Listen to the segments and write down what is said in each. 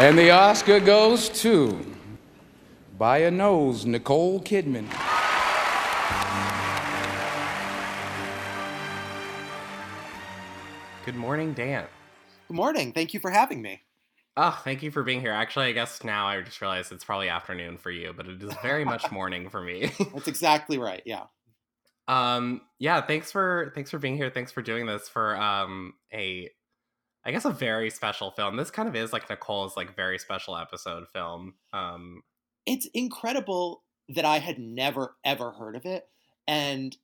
And the Oscar goes to, by a nose, Nicole Kidman. Good morning, Dan. Good morning. Thank you for having me. Oh, thank you for being here. Actually, I guess now I just realized it's probably afternoon for you, but it is very much morning for me. That's exactly right. Yeah. Um yeah, thanks for thanks for being here. Thanks for doing this for um a I guess a very special film. This kind of is like Nicole's like very special episode film. Um It's incredible that I had never ever heard of it and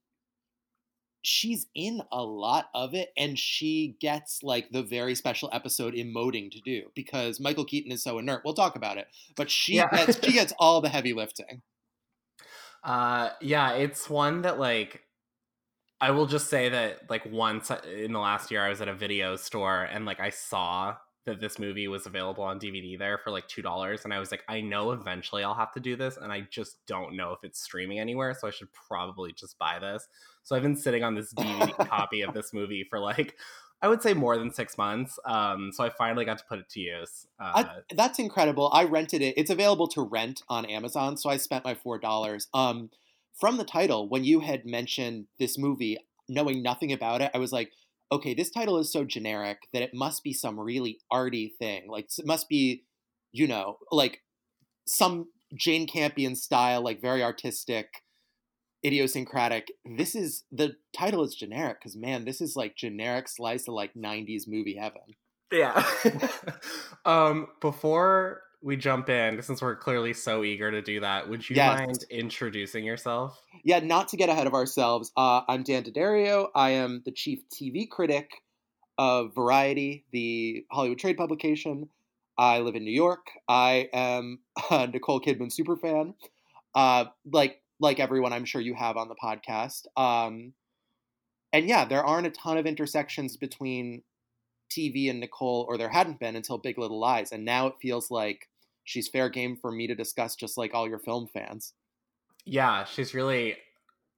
she's in a lot of it and she gets like the very special episode emoting to do because Michael Keaton is so inert. We'll talk about it. But she Yeah. gets she gets all the heavy lifting. Uh, yeah, it's one that like I will just say that like once uh, in the last year I was at a video store and like I saw that this movie was available on DVD there for like two dollars, and I was like, I know eventually I'll have to do this, and I just don't know if it's streaming anywhere, so I should probably just buy this. So I've been sitting on this DVD copy of this movie for like I would say more than six months. Um, so I finally got to put it to use. Uh, I, that's incredible. I rented it. It's available to rent on Amazon, so I spent my four dollars. Um, from the title, when you had mentioned this movie, knowing nothing about it, I was like, okay, this title is so generic that it must be some really arty thing. Like it must be, you know, like some Jane Campion style, like very artistic, idiosyncratic. This is the title is generic because man, this is like generic slice of like '90s movie heaven. Yeah. um, before we jump in, since we're clearly so eager to do that, would you Yes. mind introducing yourself? Yeah, not to get ahead of ourselves. Uh, I'm Dan D'Addario. I am the chief TV critic of Variety, the Hollywood trade publication. I live in New York. I am a Nicole Kidman superfan. Uh, like like everyone, I'm sure you have on the podcast. Um, and yeah, there aren't a ton of intersections between TV and Nicole, or there hadn't been until Big Little Lies, and now it feels like she's fair game for me to discuss, just like all your film fans. Yeah, she's really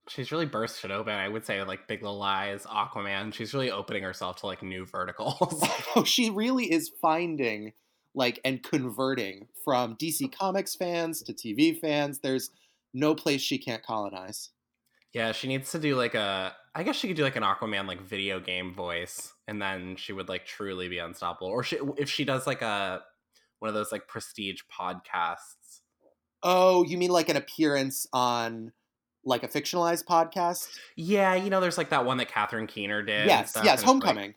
she's really burst it open. I would say like Big Little Lies, Aquaman. She's really opening herself to like new verticals. Oh, she really is finding like and converting from DC Comics fans to TV fans. There's no place she can't colonize. yeah, she needs to do like a I guess she could do like an Aquaman like video game voice and then she would like truly be unstoppable. Or she if she does like a one of those like prestige podcasts. Oh, you mean like an appearance on like a fictionalized podcast? Yeah, you know, there's like that one that Catherine Keener did. yes, yes, it's, like- Homecoming.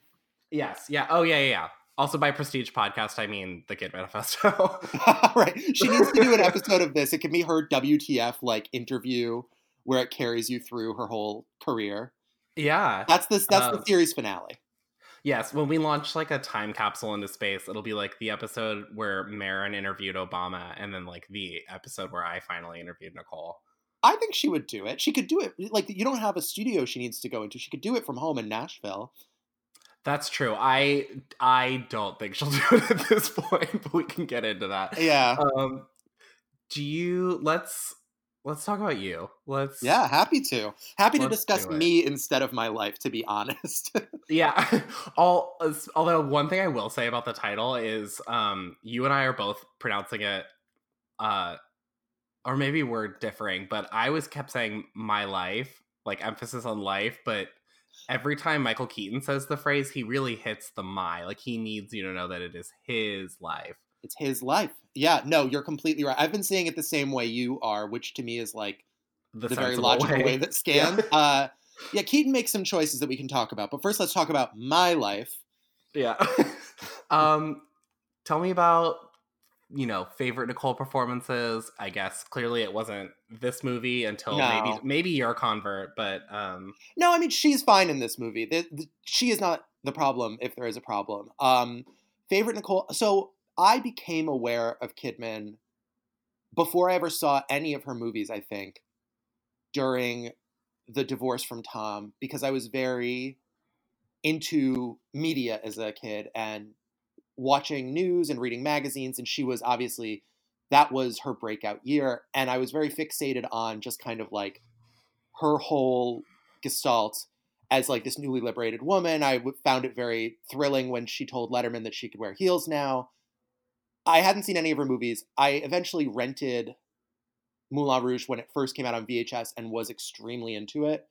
yes, yeah. Oh, yeah, yeah, yeah. Also, by Prestige Podcast, I mean the Kidmanifesto. right. She needs to do an episode of this. It can be her WTF like interview where it carries you through her whole career. yeah. That's this that's the Um, series finale. Yes, when we launch like a time capsule into space, it'll be like the episode where Maron interviewed Obama, and then like the episode where I finally interviewed Nicole. I think she would do it. She could do it. Like you don't have a studio she needs to go into. She could do it from home in Nashville. That's true. I I don't think she'll do it at this point, but we can get into that. Yeah. Um, do you? Let's let's talk about you. Let's Yeah, happy to. Happy to discuss me instead of my life, to be honest. Yeah. All although one thing I will say about the title is um you and I are both pronouncing it uh or maybe we're differing, but I was kept saying my life, like emphasis on life, but every time Michael Keaton says the phrase, he really hits the my. Like he needs you to know that it is his life. It's his life. Yeah, no, you're completely right. I've been seeing it the same way you are, which to me is like The, the, very logical way, that scans. Yeah. Uh, yeah, Keaton makes some choices that we can talk about. But first, let's talk about my life. Yeah. um tell me about you know, favorite Nicole performances. I guess clearly it wasn't this movie until No. maybe maybe your convert, but um No, I mean she's fine in this movie. The, the- she is not the problem if there is a problem. Um, favorite Nicole. So I became aware of Kidman before I ever saw any of her movies. I think during the divorce from Tom because I was very into media as a kid and watching news and reading magazines and she was obviously that was her breakout year and I was very fixated on just kind of like her whole gestalt as like this newly liberated woman. I found it very thrilling when she told Letterman that she could wear heels now. I hadn't seen any of her movies. I eventually rented Moulin Rouge when it first came out on VHS and was extremely into it.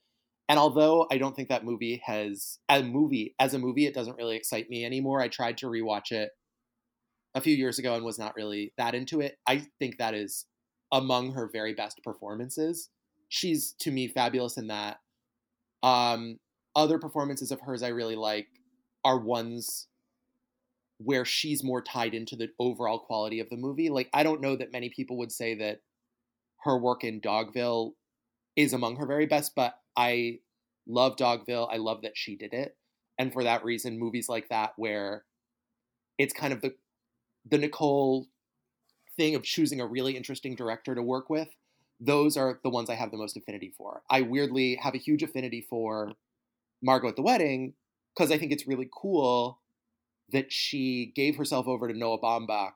And although I don't think that movie has a movie as a movie, it doesn't really excite me anymore. I tried to rewatch it a few years ago and was not really that into it. I think that is among her very best performances. She's to me fabulous in that. Um, other performances of hers I really like are ones where she's more tied into the overall quality of the movie. Like I don't know that many people would say that her work in Dogville is among her very best, but I love Dogville. I love that she did it. And for that reason, movies like that where it's kind of the the Nicole thing of choosing a really interesting director to work with, those are the ones I have the most affinity for. I weirdly have a huge affinity for Margot at the Wedding because I think it's really cool that she gave herself over to Noah Baumbach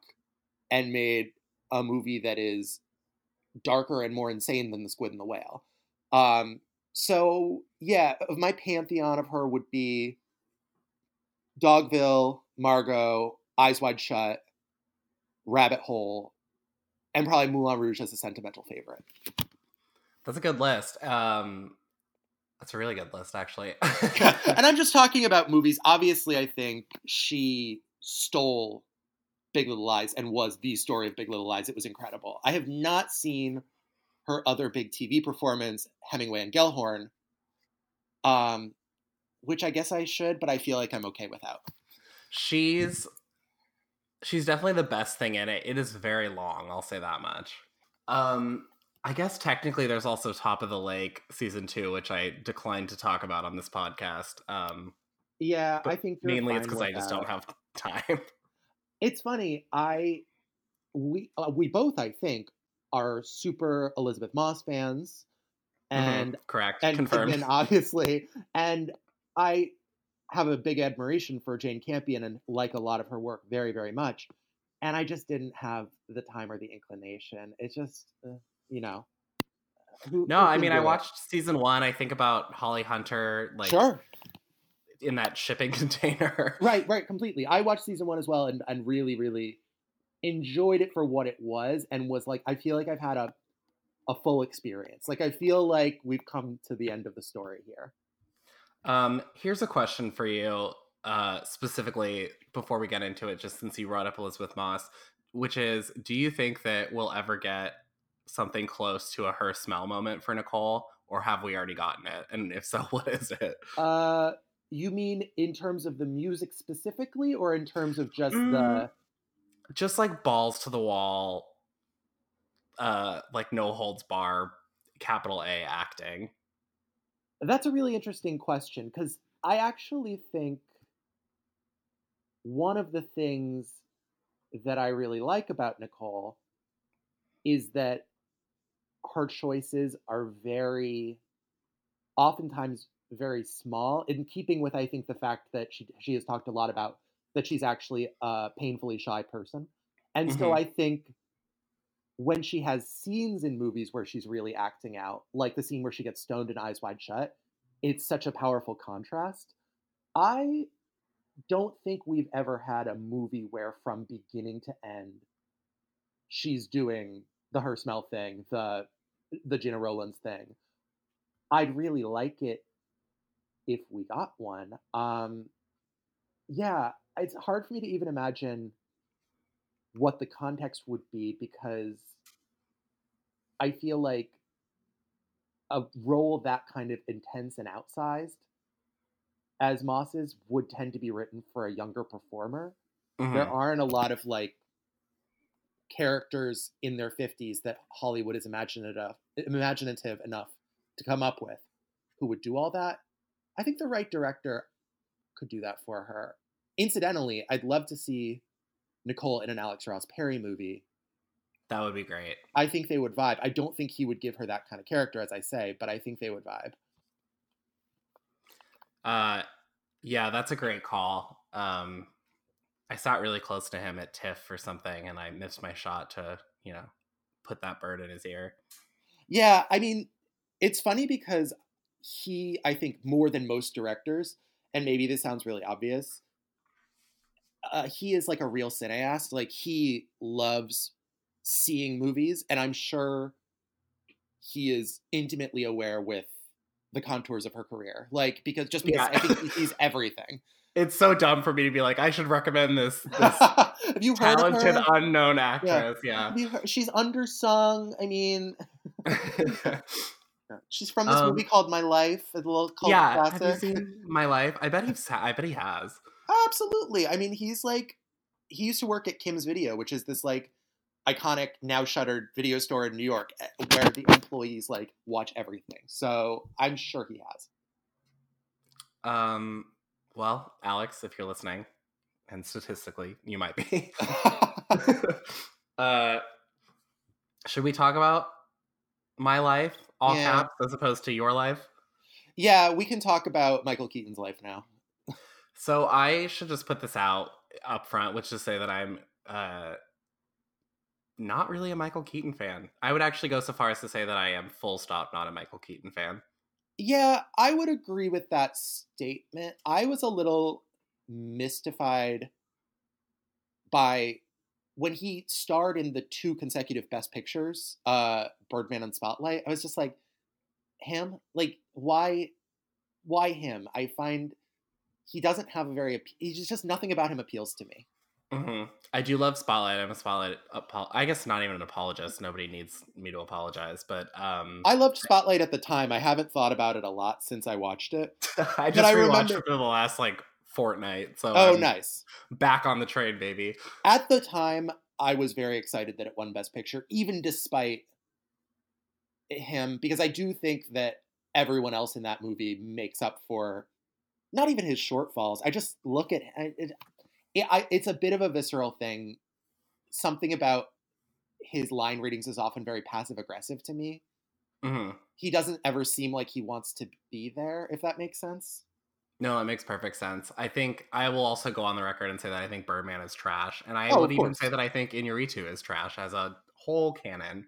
and made a movie that is darker and more insane than The Squid and the Whale. Um, so yeah, my pantheon of her would be Dogville, Margot, Eyes Wide Shut, Rabbit Hole, and probably Moulin Rouge as a sentimental favorite. That's a good list. Um, that's a really good list, actually. and I'm just talking about movies. Obviously, I think she stole Big Little Lies and was the story of Big Little Lies. It was incredible. I have not seen her other big TV performance, Hemingway and Gellhorn, um, which I guess I should, but I feel like I'm okay without. She's she's definitely the best thing in it. It is very long, I'll say that much. Um, I guess technically there's also Top of the Lake season two, which I declined to talk about on this podcast. Um, yeah, I think mainly it's because I just that. don't have time. It's funny. I we uh, we both I think are super Elisabeth Moss fans, mm-hmm. and mm-hmm. correct, and confirmed, and obviously, and I have a big admiration for Jane Campion and like a lot of her work very very much, and I just didn't have the time or the inclination. It's just uh, you know. Who, no, who I mean I watched season one. I think about Holly Hunter, like sure in that shipping container. Right, right, completely. I watched season one as well and, and really, really enjoyed it for what it was and was like, I feel like I've had a a full experience. Like I feel like we've come to the end of the story here. Um, here's a question for you, uh, specifically before we get into it, just since you brought up Elisabeth Moss, which is, do you think that we'll ever get something close to a her smell moment for Nicole, or have we already gotten it? And if so, what is it? Uh, you mean in terms of the music specifically, or in terms of just mm, the just like balls to the wall, uh, like no holds bar, capital A acting? That's a really interesting question because I actually think one of the things that I really like about Nicole is that her choices are very oftentimes very small, in keeping with I think the fact that she she has talked a lot about that she's actually a painfully shy person, and mm-hmm. so I think when she has scenes in movies where she's really acting out, like the scene where she gets stoned and Eyes Wide Shut, it's such a powerful contrast. I don't think we've ever had a movie where from beginning to end she's doing the her smell thing, the the Gena Rowlands thing. I'd really like it if we got one. Um, yeah, it's hard for me to even imagine what the context would be because I feel like a role that kind of intense and outsized as Moss's would tend to be written for a younger performer. Mm-hmm. There aren't a lot of like characters in their 50s that Hollywood is imaginative imaginative enough to come up with who would do all that. I think the right director could do that for her. Incidentally, I'd love to see Nicole in an Alex Ross Perry movie. That would be great. I think they would vibe. I don't think he would give her that kind of character, as I say, but I think they would vibe. Uh, yeah, that's a great call. Um, I sat really close to him at TIFF or something, and I missed my shot to, you know, put that bird in his ear. Yeah, I mean, it's funny because he, I think, more than most directors, and maybe this sounds really obvious, uh, he is like a real cineast. Like he loves seeing movies, and I'm sure he is intimately aware with the contours of her career. Like because just because Yeah. I think he sees everything. It's so dumb for me to be like, I should recommend this this Have you heard of talented her? unknown actress. Yeah. Have you heard- She's undersung. I mean, she's from this Um, movie called My Life, a little cult yeah. classic. Have you seen My Life? I bet he's. I bet he has. Absolutely. I mean, he's like he used to work at Kim's Video, which is this like iconic now shuttered video store in New York eh, where the employees like watch everything. So I'm sure he has. Um. Well, Alex, if you're listening, and statistically, you might be. uh, should we talk about my life, all Yeah. caps, as opposed to your life? yeah, we can talk about Michael Keaton's life now. So I should just put this out up front, which is say that I'm uh not really a Michael Keaton fan. I would actually go so far as to say that I am full stop not a Michael Keaton fan. Yeah, I would agree with that statement. I was a little mystified by when he starred in the two consecutive best pictures, uh Birdman and Spotlight. I was just like him? Like why why him? I find he doesn't have a very. He's just, nothing about him appeals to me. hmm I do love Spotlight. I'm a Spotlight. Apo- I guess not even an apologist. Nobody needs me to apologize, but um, I loved Spotlight at the time. I haven't thought about it a lot since I watched it. I but just I rewatched remember- it for the last like fortnight. So Oh, I'm nice. back on the train, baby. At the time, I was very excited that it won Best Picture, even despite him, because I do think that everyone else in that movie makes up for not even his shortfalls. I just look at it, it, I, it's a bit of a visceral thing. Something about his line readings is often very passive aggressive to me. hmm He doesn't ever seem like he wants to be there, if that makes sense. No, it makes perfect sense. I think I will also go on the record and say that I think Birdman is trash, and I Oh, would even say that I think Iñárritu is trash as a whole canon.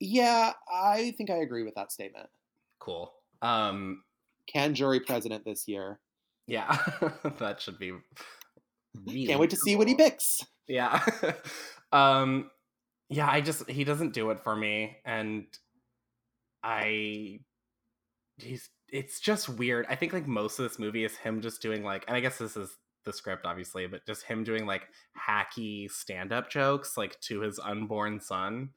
Yeah, I think I agree with that statement. Cool. Um, Cannes jury president this year. yeah, that should be. Really Can't wait to see what he picks. Yeah. um yeah, I just he doesn't do it for me and I he's it's just weird. I think like most of this movie is him just doing like and I guess this is the script obviously, but just him doing like hacky stand-up jokes like to his unborn son.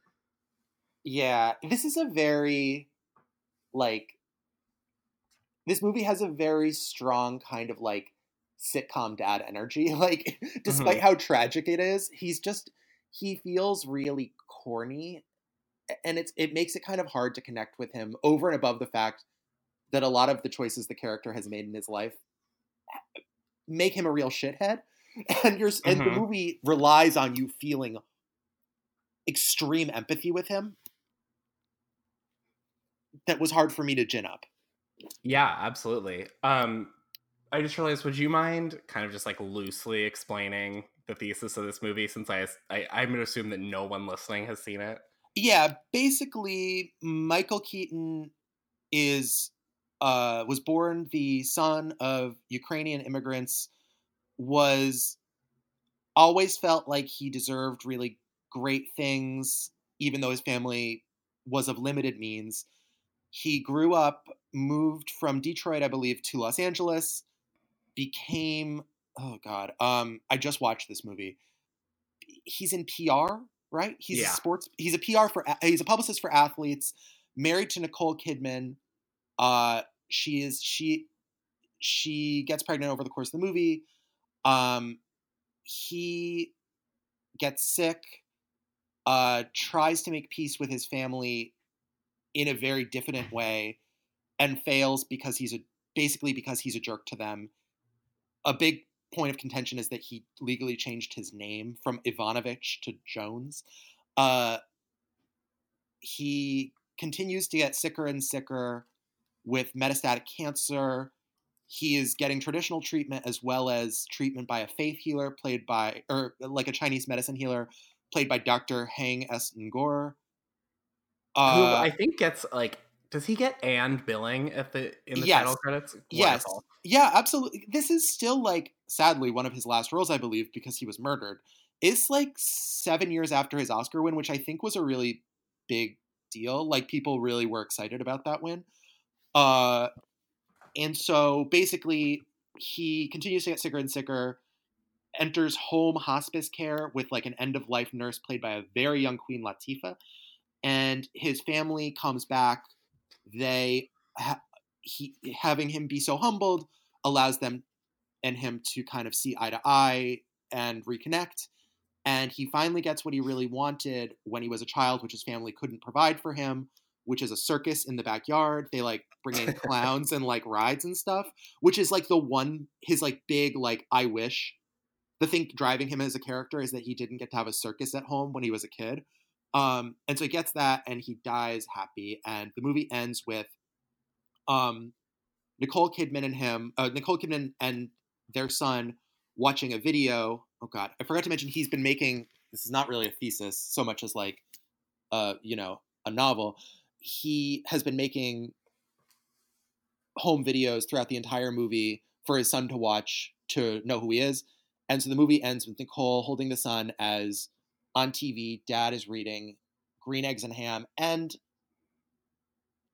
Yeah, this is a very like this movie has a very strong kind of like sitcom dad energy. Like despite mm-hmm. how tragic it is, he's just he feels really corny and it's it makes it kind of hard to connect with him over and above the fact that a lot of the choices the character has made in his life make him a real shithead. And you're s- and the Mhm. movie relies on you feeling extreme empathy with him that was hard for me to gin up. Yeah, absolutely. Um I just realized would you mind kind of just like loosely explaining the thesis of this movie since I, I I'm going to assume that no one listening has seen it. Yeah, basically, Michael Keaton is uh, was born the son of Ukrainian immigrants. Was always felt like he deserved really great things, even though his family was of limited means. He grew up, moved from Detroit, I believe, to Los Angeles. Became oh god, um, I just watched this movie. He's in PR, right? He's Yeah. a sports. He's a PR for. He's a publicist for athletes. Married to Nicole Kidman. Uh, she is she. She gets pregnant over the course of the movie. Um, he gets sick. Uh, tries to make peace with his family in a very diffident way, and fails because he's a basically because he's a jerk to them. A big point of contention is that he legally changed his name from Ivanovich to Jones. Uh, he continues to get sicker and sicker with metastatic cancer. He is getting traditional treatment as well as treatment by a faith healer played by, or like a Chinese medicine healer played by Dr. Haing S. Ngor. Who Uh, I think gets like Does he get and billing at the in the Yes. title credits? Yes. Yeah, absolutely. This is still like sadly one of his last roles, I believe, because he was murdered. It's like seven years after his Oscar win, which I think was a really big deal. Like people really were excited about that win. Uh, and so basically, he continues to get sicker and sicker. Enters home hospice care with like an end of life nurse played by a very young Queen Latifah, and his family comes back. They he having him be so humbled allows them and him to kind of see eye to eye and reconnect. And he finally gets what he really wanted when he was a child, which his family couldn't provide for him, which is a circus in the backyard. They like bring in clowns and like rides and stuff, which is like the one, his like big, like, I wish. The thing driving him as a character is that he didn't get to have a circus at home when he was a kid. Um, and so he gets that and he dies happy. And the movie ends with um, Nicole Kidman and him, uh, Nicole Kidman and their son watching a video. Oh God, I forgot to mention he's been making. This is not really a thesis so much as like, uh, you know, a novel. He has been making home videos throughout the entire movie for his son to watch to know who he is. And so the movie ends with Nicole holding the son as on TV, dad is reading Green Eggs and Ham and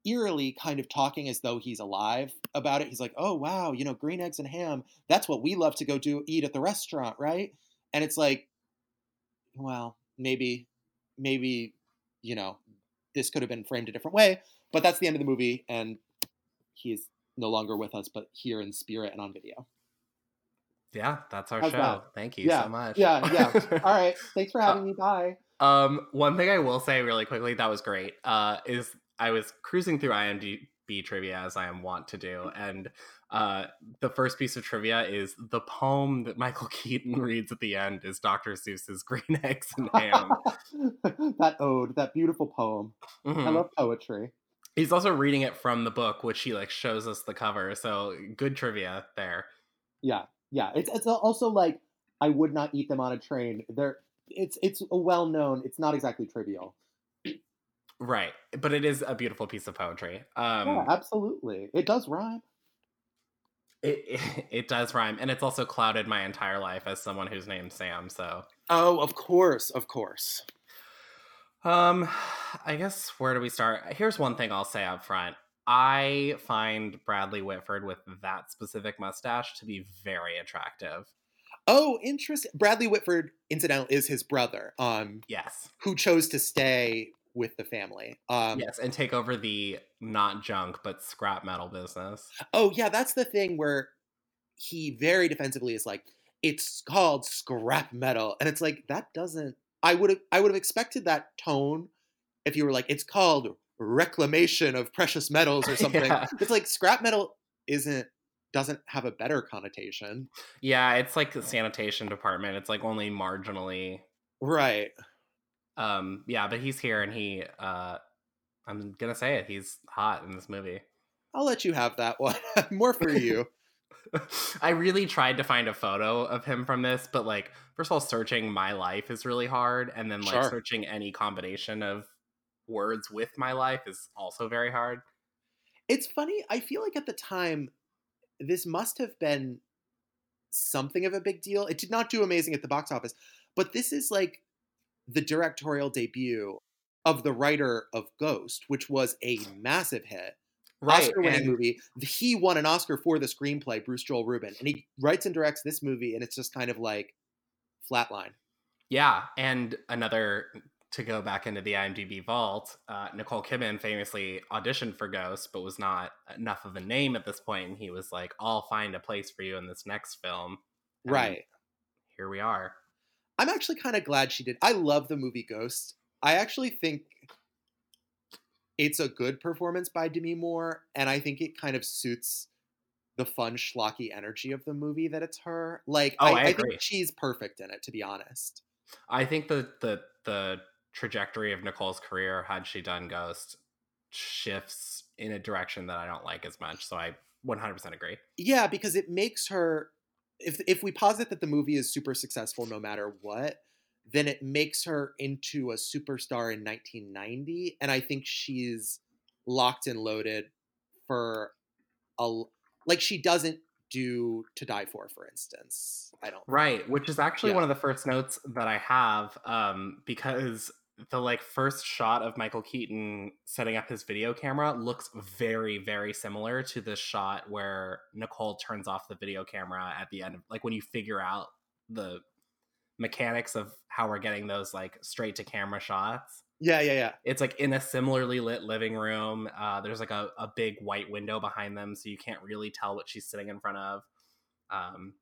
eerily kind of talking as though he's alive about it. He's like, "Oh wow, you know, green eggs and ham. That's what we love to go do eat at the restaurant, right?" And it's like, well, maybe, maybe, you know, this could have been framed a different way. But that's the end of the movie, and he's no longer with us, but here in spirit and on video. Yeah, that's our How's show. that? Thank you Yeah, so much. yeah, yeah. All right, thanks for having me. Bye. Um, one thing I will say really quickly that was great. Uh, is I was cruising through IMDb trivia as I am wont to do, and uh, the first piece of trivia is the poem that Michael Keaton reads at the end is Dr. Seuss's Green Eggs and Ham. that ode, that beautiful poem. I Mhm. love poetry. He's also reading it from the book, which he like shows us the cover. So good trivia there. Yeah, yeah. It's it's also like I would not eat them on a train. They're it's it's a well known. It's not exactly trivial. Right, but it is a beautiful piece of poetry. Um, yeah, absolutely. It does rhyme. it, it it does rhyme, and it's also clouded my entire life as someone who's named Sam. So Oh, of course, of course. Um, I guess where do we start? Here's one thing I'll say up front. I find Bradley Whitford with that specific mustache to be very attractive. Oh, interesting. Bradley Whitford, incidentally, is his brother, um, Yes. who chose to stay with the family. Um, yes, and take over the not junk but scrap metal business. Oh, yeah, that's the thing where he very defensively is like, it's called scrap metal, and it's like that doesn't. I would have I would have expected that tone if you were like, it's called reclamation of precious metals or something. Yeah. It's like scrap metal isn't doesn't have a better connotation, Yeah, it's like the sanitation department. It's like only marginally right? um yeah, but he's here and he uh I'm gonna say it, he's hot in this movie. I'll let you have that one. More for you. I really tried to find a photo of him from this, but like, first of all, searching my life is really hard, and then like Sure. searching any combination of words with my life is also very hard. It's funny. I feel like at the time, this must have been something of a big deal. It did not do amazing at the box office, but this is like the directorial debut of the writer of Ghost, which was a massive hit. Oscar-winning and- movie. He won an Oscar for the screenplay, Bruce Joel Rubin, and he writes and directs this movie, and it's just kind of like flatline. Yeah, and another to go back into the IMDb vault, uh, Nicole Kidman famously auditioned for Ghost, but was not enough of a name at this point. point, and he was like, "I'll find a place for you in this next film." And Right. here we are. I'm actually kind of glad she did. I love the movie Ghost. I actually think it's a good performance by Demi Moore, and I think it kind of suits the fun schlocky energy of the movie that it's her. Like, Oh, I, I I think she's perfect in it, to be honest. I think the the the trajectory of Nicole's career had she done Ghost shifts in a direction that I don't like as much. So I 100% agree. Yeah, because it makes her. If if we posit that the movie is super successful no matter what, then it makes her into a superstar in 1990, and I think she's locked and loaded for a like she doesn't do to die for for instance i don't Right, which is actually Yeah. one of the first notes that I have, um, because the like first shot of Michael Keaton setting up his video camera looks very, very similar to the shot where Nicole turns off the video camera at the end of like when you figure out the mechanics of how we're getting those like straight to camera shots. yeah yeah yeah It's like in a similarly lit living room. Uh, there's like a, a big white window behind them, so you can't really tell what she's sitting in front of. Um,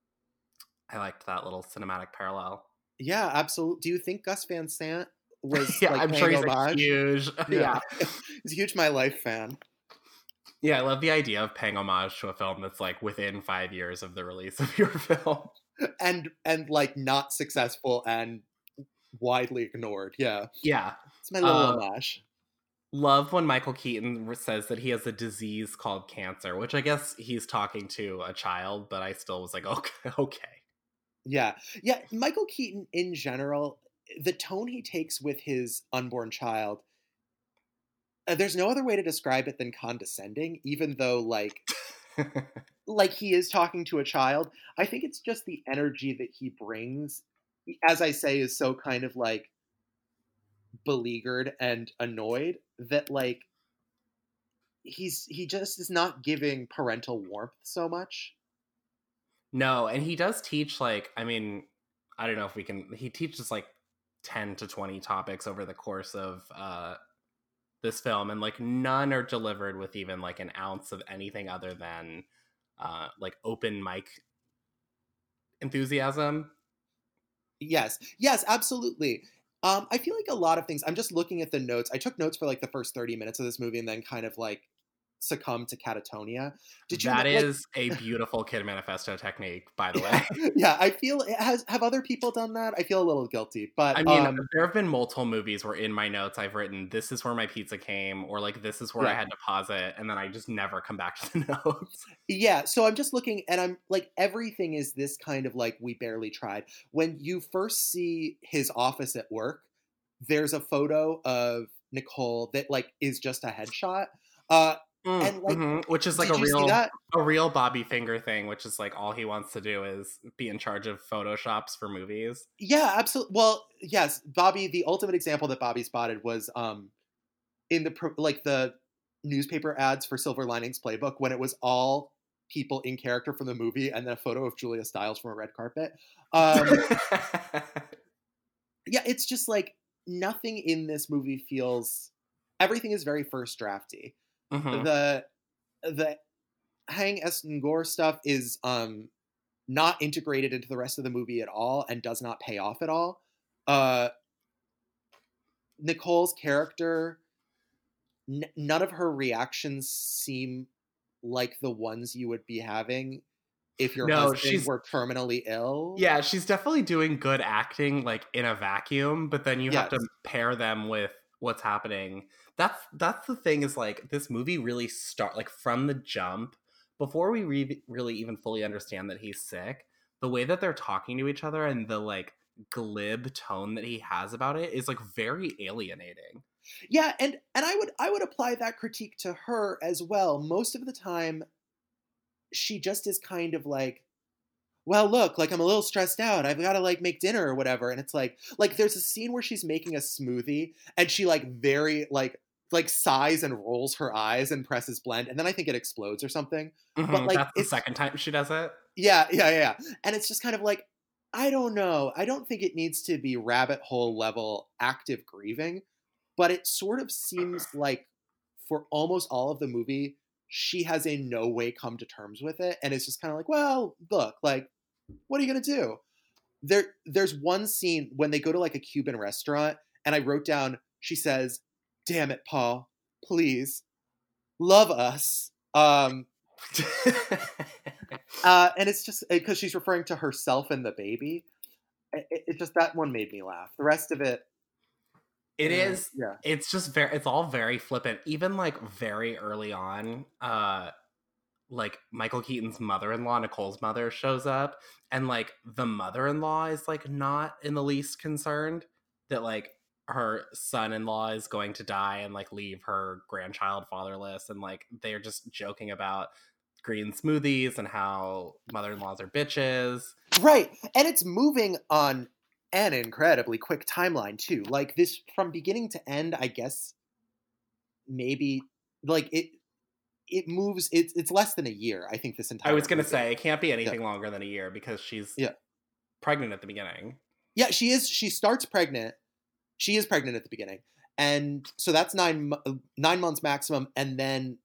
I liked that little cinematic parallel. yeah absolutely do you think gus van sant was yeah, like I'm sure he's a homage? huge. Yeah. he's a huge my life fan yeah, I love the idea of paying homage to a film that's like within five years of the release of your film. And and like not successful and widely ignored yeah Yeah, it's my little Uh, homage love when Michael Keaton says that he has a disease called cancer, which I guess he's talking to a child, but I still was like, okay, okay. Yeah. Yeah. Michael Keaton in general, the tone he takes with his unborn child, uh, there's no other way to describe it than condescending, even though like like he is talking to a child. I think it's just the energy that he brings, as I say, is so kind of like beleaguered and annoyed that like he's he just is not giving parental warmth so much. No, and he does teach like I mean, I don't know if we can he teaches like 10 to 20 topics over the course of uh this film and like none are delivered with even like an ounce of anything other than uh like open mic enthusiasm. Yes, yes, absolutely. Um, I feel like a lot of things. I'm just looking at the notes. I took notes for like the first 30 minutes of this movie and then kind of like succumbed to catatonia. Did you That know- like- a beautiful Kidmanifesto technique, by the way. yeah, I feel it has have other people done that? I feel a little guilty, but I mean, um, there have been multiple movies where in my notes I've written this is where my pizza came, or like this is where I had to pause it, and then I just never come back to the notes. Yeah, so I'm just looking and I'm like everything is this kind of like we barely tried. When you first see his office at work, there's a photo of Nicole that like is just a headshot. Uh And, like, Mhm, which is like a real a real Bobby Finger thing, which is like all he wants to do is be in charge of photoshops for movies. Yeah, absolutely. Well, yes, Bobby. The ultimate example that Bobby spotted was um in the pro- like the newspaper ads for Silver Linings Playbook when it was all people in character from the movie and then a photo of Julia Stiles from a red carpet. Um, yeah, it's just like nothing in this movie feels. Everything is very first drafty. Mhm. The the Haing S. Ngor stuff is um not integrated into the rest of the movie at all and does not pay off at all. Uh, Nicole's character, n- none of her reactions seem like the ones you would be having if your No, husband she's- were terminally ill. Yeah, she's definitely doing good acting like in a vacuum, but then you have to pair them with what's happening. That's that's the thing is like this movie really start like from the jump before we re- really even fully understand that he's sick. The way that they're talking to each other and the like glib tone that he has about it is like very alienating. Yeah, and and I would I would apply that critique to her as well. Most of the time she just is kind of like well, look, like I'm a little stressed out. I've got to like make dinner or whatever. And it's like like there's a scene where she's making a smoothie and she like very like like sighs and rolls her eyes and presses blend and then I think it explodes or something. Mhm, like, that's the second time she does it. Yeah, yeah, yeah. yeah. And it's just kind of like, I don't know. I don't think it needs to be rabbit hole level active grieving, but it sort of seems like for almost all of the movie, she has in no way come to terms with it. And it's just kind of like, well, look, like, what are you gonna do? There there's one scene when they go to like a Cuban restaurant, and I wrote down, she says, Damn it, Paul, please, love us. Um, uh, and it's just because she's referring to herself and the baby. It, it- just that one made me laugh. The rest of it, It uh, is yeah, it's just very it's all very flippant even like very early on uh like michael keaton's mother-in-law nicole's mother shows up and like the mother-in-law is like not in the least concerned that like her son-in-law is going to die and like leave her grandchild fatherless and like they're just joking about green smoothies and how mother-in-laws are bitches Right. And it's moving on an incredibly quick timeline too. Like this from beginning to end, I guess maybe like it it moves it's it's less than a year, I think this entire i was gonna movie. say it can't be anything longer than a year because she's Yeah. pregnant at the beginning Yeah, she is she starts pregnant. She is pregnant at the beginning. And so that's 9 9 months maximum and then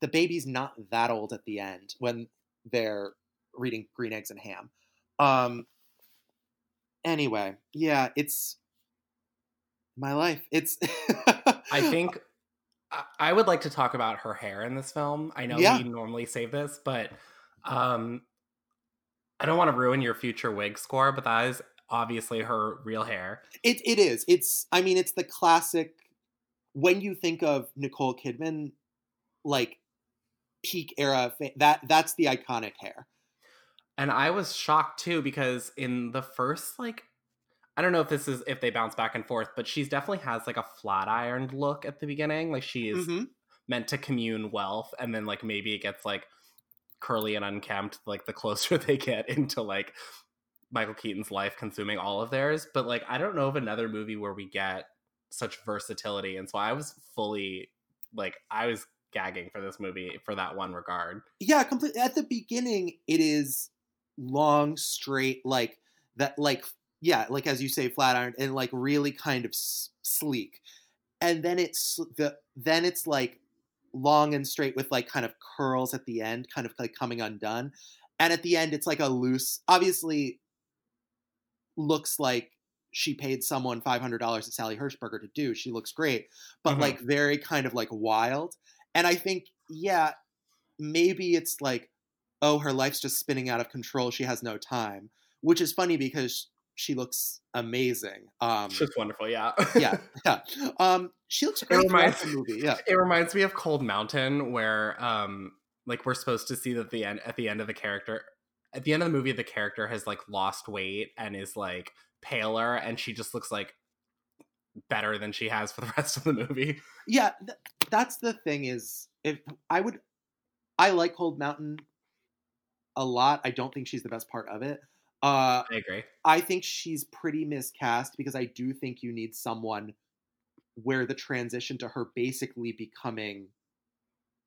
the baby's not that old at the end when they're reading green eggs and ham. Um anyway, yeah, it's my life. It's I think I- I would like to talk about her hair in this film. I know Yeah. we normally save this, but um, I don't want to ruin your future wig score, but that is obviously her real hair. It it is. It's I mean it's the classic when you think of Nicole Kidman like peak era that that's the iconic hair. And I was shocked too because in the first like I don't know if this is if they bounce back and forth, but she's definitely has like a flat ironed look at the beginning. Like she is Mhm. meant to commune wealth, and then like maybe it gets like curly and unkempt like the closer they get into like Michael Keaton's life consuming all of theirs. But like I don't know of another movie where we get such versatility, and so I was fully like I was gagging for this movie for that one regard. Yeah, completely. At the beginning it is long straight like that like yeah, like as you say flat iron and like really kind of s- sleek. And then it's the then it's like long and straight with like kind of curls at the end, kind of like coming undone. And at the end, it's like a loose, obviously looks like she paid someone $500 at Sally Hershberger to do. She looks great, but Mhm. like very kind of like wild. And I think, yeah, maybe it's like, oh, her life's just spinning out of control. She has no time, which is funny because she looks amazing. Um, just wonderful, yeah. yeah, yeah. Um, she looks great throughout reminds- the movie. Yeah. it reminds me of Cold Mountain, where um like we're supposed to see that the end at the end of the character at the end of the movie the character has like lost weight and is like paler and she just looks like better than she has for the rest of the movie. yeah th- that's the thing is if i would i like cold mountain a lot i don't think she's the best part of it uh I agree. i think she's pretty miscast because i do think you need someone where the transition to her basically becoming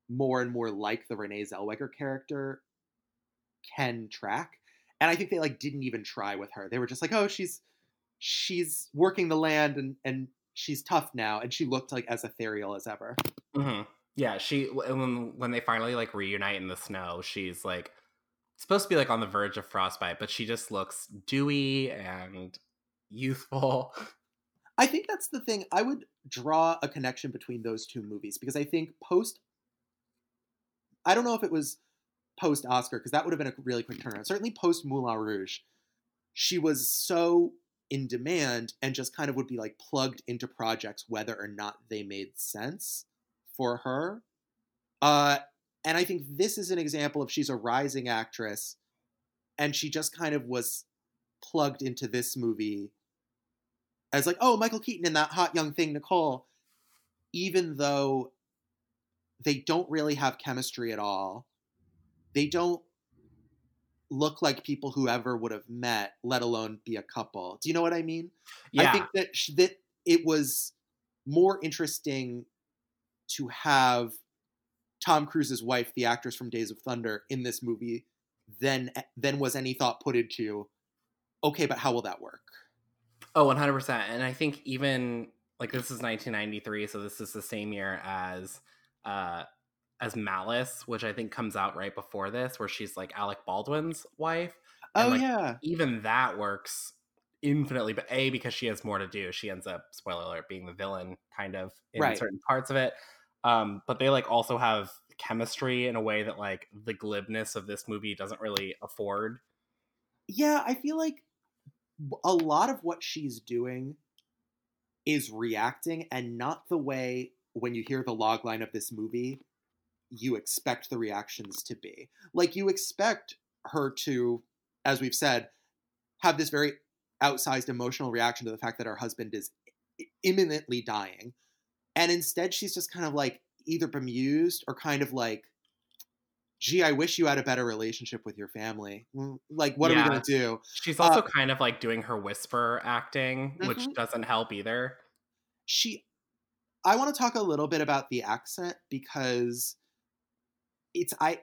more and more like the renee zellweger character can track and i think they like didn't even try with her they were just like oh she's she's working the land and and she's tough now and she looked like as ethereal as ever hmm Yeah, she when when they finally like reunite in the snow, she's like supposed to be like on the verge of frostbite, but she just looks dewy and youthful. I think that's the thing. I would draw a connection between those two movies because I think post. I don't know if it was post Oscar because that would have been a really quick turnaround. Certainly post Moulin Rouge, she was so in demand and just kind of would be like plugged into projects whether or not they made sense for her. Uh, and I think this is an example of she's a rising actress and she just kind of was plugged into this movie as like, oh, Michael Keaton and that hot young thing, Nicole, even though they don't really have chemistry at all. They don't look like people who ever would have met, let alone be a couple. Do you know what I mean? Yeah. I think that sh- that it was more interesting to have Tom Cruise's wife, the actress from Days of Thunder, in this movie than than was any thought put into. Okay, but how will that work? Oh, 100%. And I think even like this is 1993, so this is the same year as uh as Malice, which I think comes out right before this where she's like Alec Baldwin's wife. And, Oh like, yeah, Even that works infinitely but A because she has more to do. She ends up spoiler alert being the villain kind of in Right. certain parts of it. Um but they like also have chemistry in a way that like the glibness of this movie doesn't really afford. yeah. I feel like a lot of what she's doing is reacting, and not the way when you hear the log line of this movie, you expect the reactions to be. Like you expect her to, as we've said, have this very outsized emotional reaction to the fact that her husband is imminently dying. And instead, she's just kind of like either bemused or kind of like, gee, I wish you had a better relationship with your family. Mm, Like, what are we going to do? She's also Uh, kind of like doing her whisper acting, which Mhm. doesn't help either. She, I want to talk a little bit about the accent because it's, I,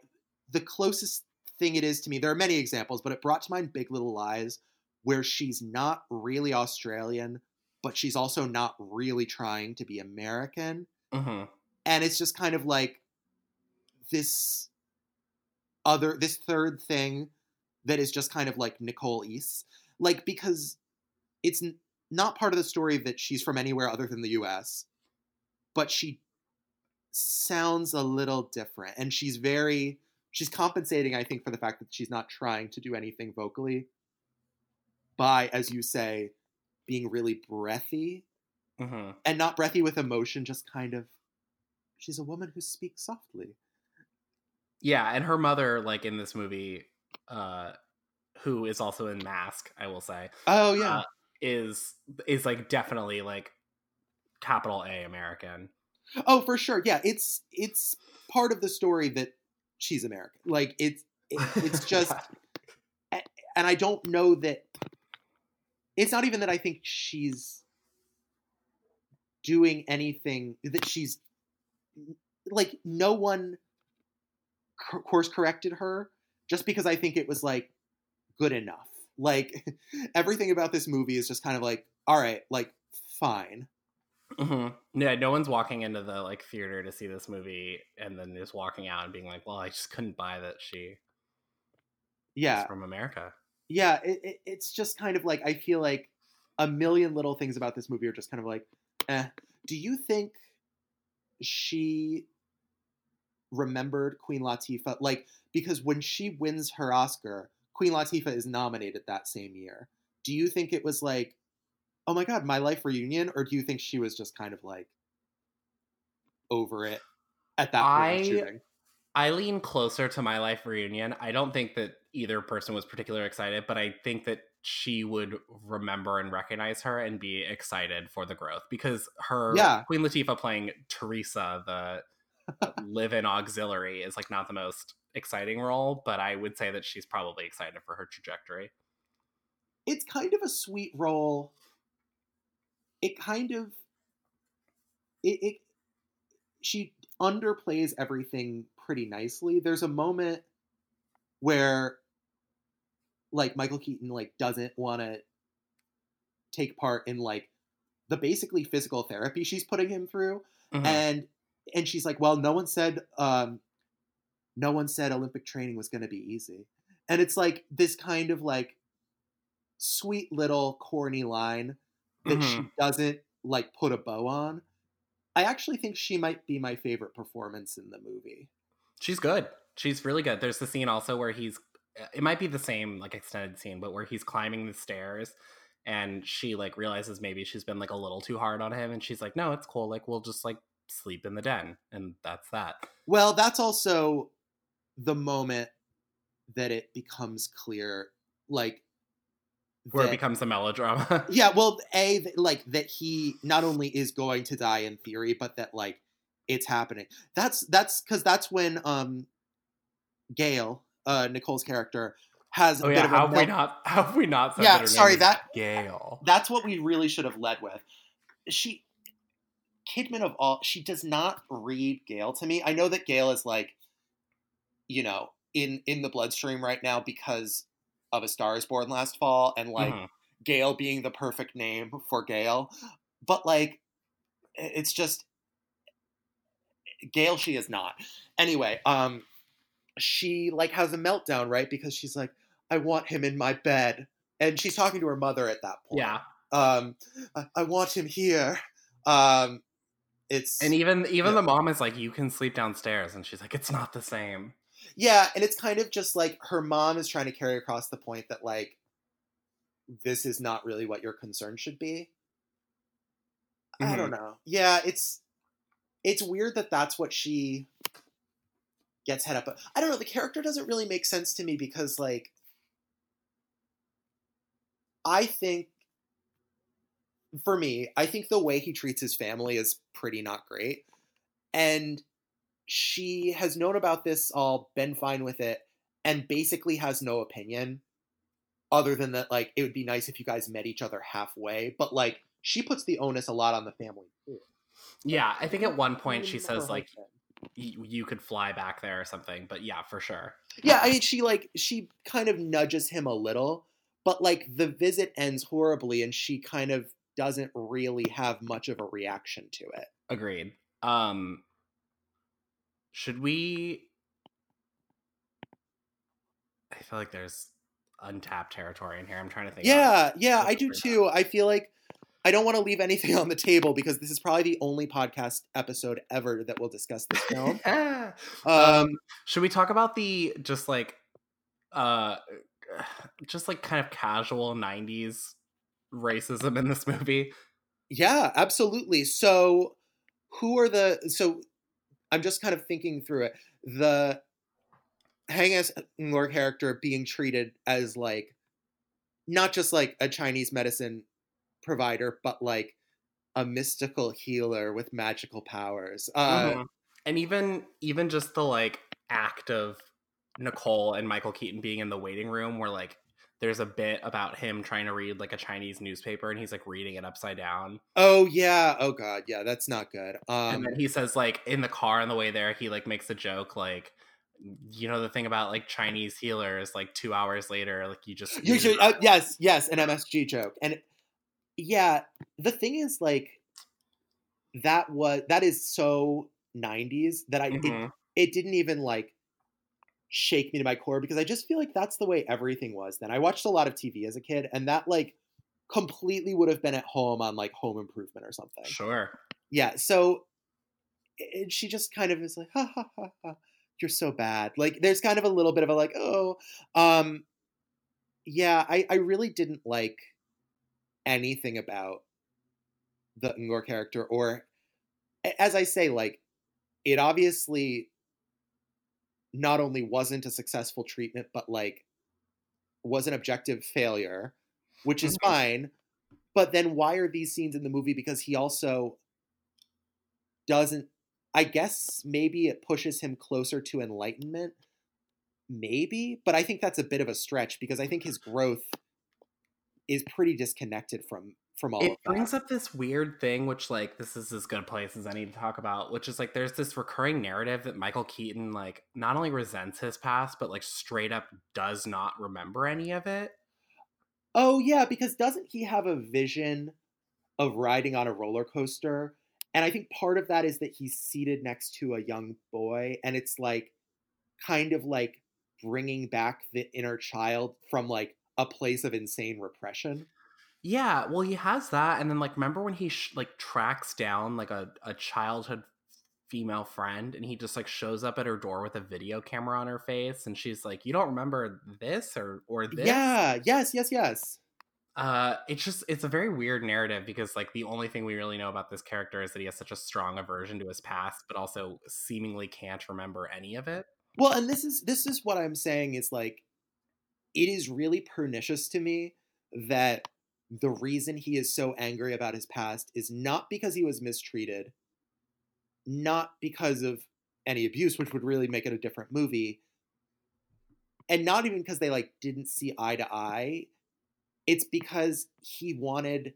the closest thing it is to me, there are many examples, but it brought to mind Big Little Lies, where she's not really Australian, but she's also not really trying to be American. hmm and it's just kind of like this other this third thing that is just kind of like Nicole East like because it's n- not part of the story that she's from anywhere other than the US but she sounds a little different and she's very she's compensating I think for the fact that she's not trying to do anything vocally by as you say being really breathy hmm and not breathy with emotion, just kind of. She's a woman who speaks softly. Yeah, and her mother, like in this movie, uh, who is also in Mask, I will say, Oh yeah, Uh, is is like definitely like capital A American. Oh for sure. Yeah, it's it's part of the story that she's American. Like it's it, it's just, and I don't know that. It's not even that I think she's doing anything that she's like no one course corrected her just because I think it was like good enough. Like everything about this movie is just kind of like all right, like fine. Hmm Yeah, no one's walking into the like theater to see this movie and then just walking out and being like, "Well, I just couldn't buy that she Yeah, from America." yeah. It, it, it's just kind of like I feel like a million little things about this movie are just kind of like, eh. Do you think she remembered Queen Latifah? Like because when she wins her Oscar, Queen Latifah is nominated that same year. Do you think it was like, oh my god, my life reunion, or do you think she was just kind of like over it at that point I- shooting? I lean closer to my life reunion. I don't think that either person was particularly excited, but I think that she would remember and recognize her and be excited for the growth because her Yeah. Queen Latifah playing Teresa, the uh, live-in auxiliary, is like not the most exciting role, but I would say that she's probably excited for her trajectory. it's kind of a sweet role. It kind of it, it she underplays everything pretty nicely. There's a moment where like Michael Keaton like doesn't want to take part in like the basically physical therapy she's putting him through Mhm. and and she's like well no one said um no one said olympic training was going to be easy and it's like this kind of like sweet little corny line that she Mhm. doesn't like put a bow on i actually think she might be my favorite performance in the movie She's good. She's really good. There's the scene also where he's it might be the same like extended scene, but where he's climbing the stairs and she like realizes maybe she's been like a little too hard on him and she's like, "No, it's cool. Like we'll just like sleep in the den." And that's that. well that's also the moment that it becomes clear like Where that- it becomes a melodrama. yeah well a like that he not only is going to die in theory but that like it's happening that's that's because that's when um gail uh nicole's character has a oh bit yeah, of a how have we not how have we not Yeah, that sorry, that- Gail. that's what we really should have led with she kidman of all she does not read gail to me i know that gail is like you know in in the bloodstream right now because of a star is born last fall and like Mhm. Gail being the perfect name for Gail. But like it's just Gail she is not. Anyway, um she like has a meltdown, right? Because she's like, I want him in my bed. And she's talking to her mother at that point. Yeah. Um I, I want him here. Um it's And even even Yeah. the mom is like, "You can sleep downstairs." And she's like, "It's not the same." Yeah, and it's kind of just like her mom is trying to carry across the point that like this is not really what your concern should be. I don't mm-hmm. know. Yeah, it's it's weird that that's what she gets head up. But I don't know. The character doesn't really make sense to me because like I think for me, I think the way he treats his family is pretty not great. And she has known about this all, been fine with it, and basically has no opinion other than that like it would be nice if you guys met each other halfway, but like she puts the onus a lot on the family too. Yeah, I think at one point she says like you, you could fly back there or something, but yeah, for sure. Yeah, I mean she like she kind of nudges him a little, but like the visit ends horribly and she kind of doesn't really have much of a reaction to it. Agreed. Um should we I feel like there's untapped territory in here. I'm trying to think. Yeah, yeah, I do too. I feel like I don't want to leave anything on the table because this is probably the only podcast episode ever that will discuss this film. um, Um, should we talk about the just like uh just like kind of casual 90s racism in this movie? yeah, absolutely. So, who are the? So, I'm just kind of thinking through it. The Haing Ngor character being treated as like not just like a Chinese medicine provider, but like a mystical healer with magical powers. Uh, Mhm. and even even just the like act of Nicole and Michael Keaton being in the waiting room where like there's a bit about him trying to read like a Chinese newspaper and he's like reading it upside down. Oh yeah. Oh god. Yeah, that's not good. and Um then he says like in the car on the way there he like makes a joke like you know the thing about like Chinese healers like 2 hours later like you just you should, uh, yes, yes, an MSG joke. And yeah, the thing is like that was that is so 90s that I it, Mhm. it didn't even like shake me to my core because I just feel like that's the way everything was then. I watched a lot of TV as a kid and that like completely would have been at home on like home improvement or something. sure Yeah, so she just kind of is like, ha ha ha ha, you're so bad. Like there's kind of a little bit of a like, oh, um, yeah, I I really didn't like anything about the Ngor character, or as I say, like it obviously not only wasn't a successful treatment, but like was an objective failure, which is Mhm. fine. But then why are these scenes in the movie? Because he also doesn't I guess maybe it pushes him closer to enlightenment. Maybe, but I think that's a bit of a stretch because I think his growth is pretty disconnected from from all it of that. brings up this weird thing which like this is as good a place as any to talk about which is like there's this recurring narrative that michael keaton like not only resents his past but like straight up does not remember any of it Oh yeah, because doesn't he have a vision of riding on a roller coaster? And I think part of that is that he's seated next to a young boy and it's like kind of like bringing back the inner child from like a place of insane repression. Yeah well he has that and then like remember when he sh- like tracks down like a, a childhood female friend and he just like shows up at her door with a video camera on her face and she's like you don't remember this or or this Yeah, yes, yes, yes. Uh, it's just it's a very weird narrative because like the only thing we really know about this character is that he has such a strong aversion to his past, but also seemingly can't remember any of it. Well, and this is this is what I'm saying is like it is really pernicious to me that the reason he is so angry about his past is not because he was mistreated, not because of any abuse, which would really make it a different movie, and not even because they like didn't see eye to eye. It's because he wanted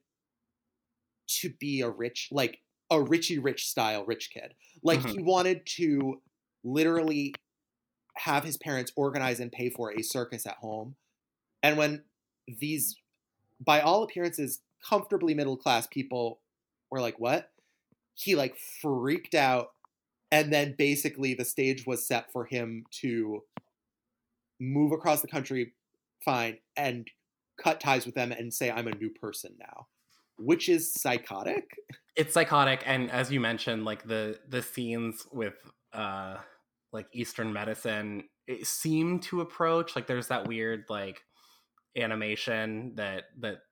to be a rich, like a Richie Rich style rich kid. Like Mhm. he wanted to literally have his parents organize and pay for a circus at home. And when these, by all appearances, comfortably middle class people were like, what? He like freaked out. And then basically the stage was set for him to move across the country, fine, and cut ties with them and say, I'm a new person now, which is psychotic. It's psychotic, and as you mentioned, like the the scenes with uh like Eastern medicine it seemed to approach like there's that weird like animation that that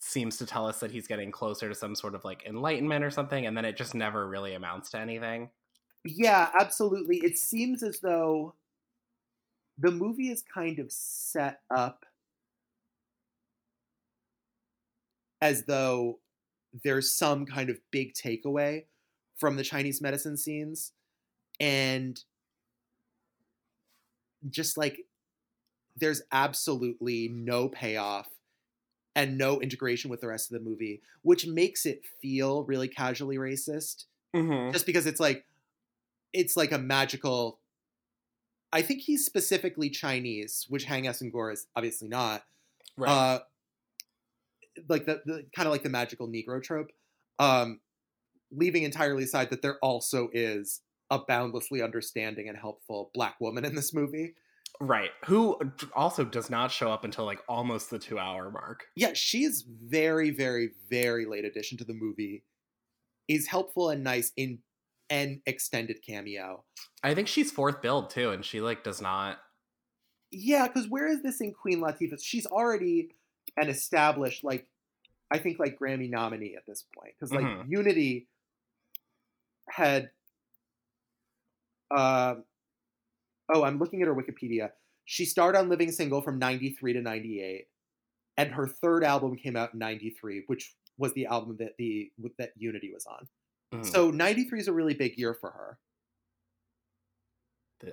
seems to tell us that he's getting closer to some sort of like enlightenment or something, and then it just never really amounts to anything. Yeah, absolutely. It seems as though the movie is kind of set up as though there's some kind of big takeaway from the Chinese medicine scenes. And just like there's absolutely no payoff and no integration with the rest of the movie, which makes it feel really casually racist. Mhm. Just because it's like it's like a magical I think he's specifically Chinese, which Haing S. Ngor is obviously not. Right. Uh like the, the kind of like the magical Negro trope. Um leaving entirely aside that there also is a boundlessly understanding and helpful black woman in this movie. Right. Who also does not show up until like almost the two hour mark. yeah, she's very, very, very late addition to the movie. Is helpful and nice in an extended cameo. I think she's fourth billed too, and she like does not. Yeah, because where is this in Queen Latifah? She's already an established, like, I think, like Grammy nominee at this point. Because like Mhm. Unity had, uh, oh, I'm looking at her Wikipedia. She starred on Living Single from '93 to '98, and her third album came out in '93, which was the album that the that Unity was on. Mhm. So '93 is a really big year for her.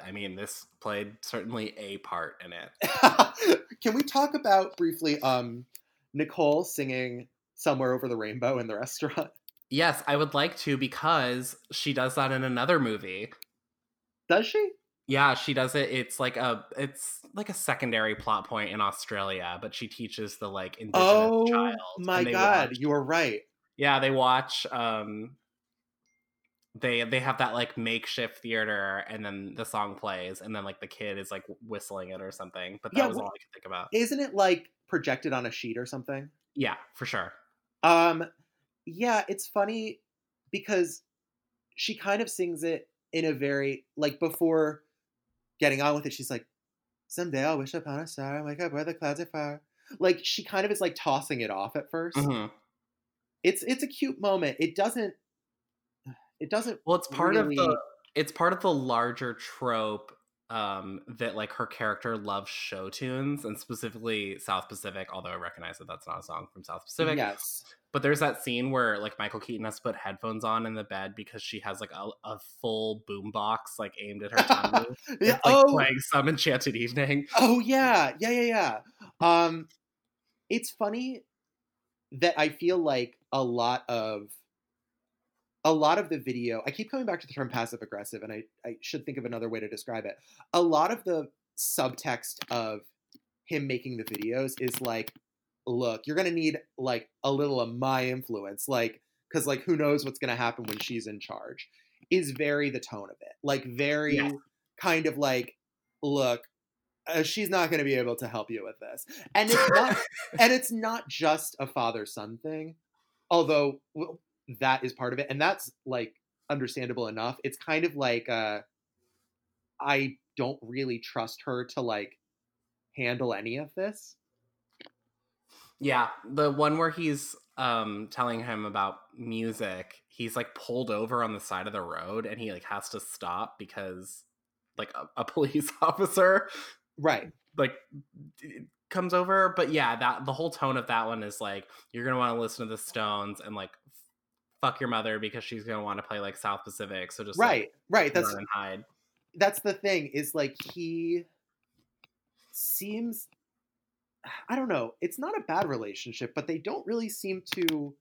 I mean, this played certainly a part in it. Can we talk about briefly um Nicole singing Somewhere Over the Rainbow in the restaurant? Yes, I would like to because she does that in another movie. Does she? Yeah, she does it. It's like a it's like a secondary plot point in Australia, but she teaches the like indigenous child. Oh child. my god, watch- you are right. yeah, they watch um they they have that like makeshift theater and then the song plays and then like the kid is like whistling it or something. But that Yeah, was wh- all I could think about. Isn't it like projected on a sheet or something? yeah, for sure. Um yeah, it's funny because she kind of sings it in a very like before getting on with it, she's like, Someday I'll wish upon a star and wake up where the clouds are far. Like she kind of is like tossing it off at 1st Mhm. It's it's a cute moment. It doesn't it doesn't Well, it's part of the it's part of the larger trope um that like her character loves show tunes and specifically South Pacific, although I recognize that that's not a song from South Pacific. Yes. But there's that scene where like Michael Keaton has to put headphones on in the bed because she has like a, a full boom box like aimed at her tummy. Yeah, It's like oh, playing some enchanted evening. oh yeah, yeah, yeah, yeah. Um, it's funny that I feel like a lot of a lot of the video. I keep coming back to the term passive aggressive, and I I should think of another way to describe it. A lot of the subtext of him making the videos is like, look, you're gonna need like a little of my influence, like because like who knows what's gonna happen when she's in charge. Is very the tone of it, like very Yes. kind of like, look, uh, she's not going to be able to help you with this and it's not and it's not just a father son thing although well, that is part of it and that's like understandable enough it's kind of like uh i don't really trust her to like handle any of this Yeah, the one where he's um telling him about music, he's like pulled over on the side of the road and he like has to stop because like a, a police officer right. like comes over but yeah that the whole tone of that one is like you're gonna want to listen to the stones and like fuck your mother because she's gonna want to play like south pacific so just like, right right that's and hide. that's the thing is like he seems i don't know it's not a bad relationship but they don't really seem to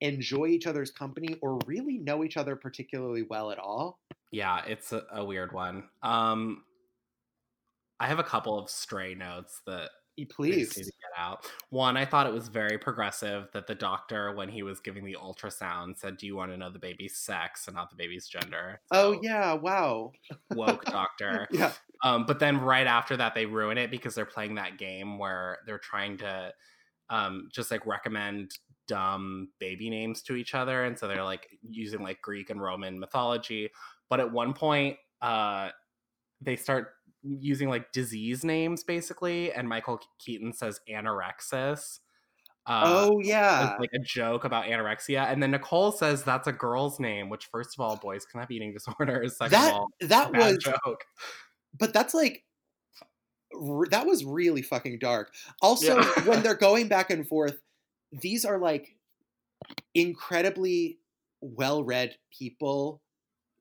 enjoy each other's company or really know each other particularly well at all. Yeah it's a, a weird one. Um i have a couple of stray notes that Please to get out. One, I thought it was very progressive that the doctor, when he was giving the ultrasound, said, "Do you want to know the baby's sex and not the baby's gender?" oh yeah wow woke doctor. yeah Um, but then right after that, they ruin it because they're playing that game where they're trying to um, just like recommend dumb baby names to each other, and so they're like using like Greek and Roman mythology. But at one point, uh, they start using like disease names basically, and Michael Keaton says anorexis. Uh, oh yeah like a joke about anorexia, and then Nicole says that's a girl's name. Which, first of all, boys can have eating disorders. Second that of all, that was a joke. but that's like that was really fucking dark also Yeah. when they're going back and forth these are like incredibly well-read people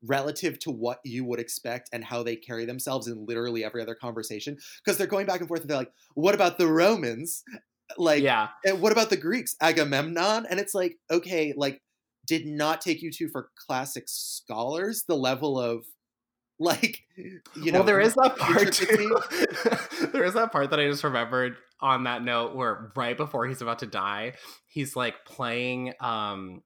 relative to what you would expect and how they carry themselves in literally every other conversation because they're going back and forth and they're like what about the romans like yeah. and what about the greeks agamemnon and it's like okay like did not take you to for classic scholars the level of like you know well, there is that part too. there is that part that I just remembered on that note where right before he's about to die, he's like playing um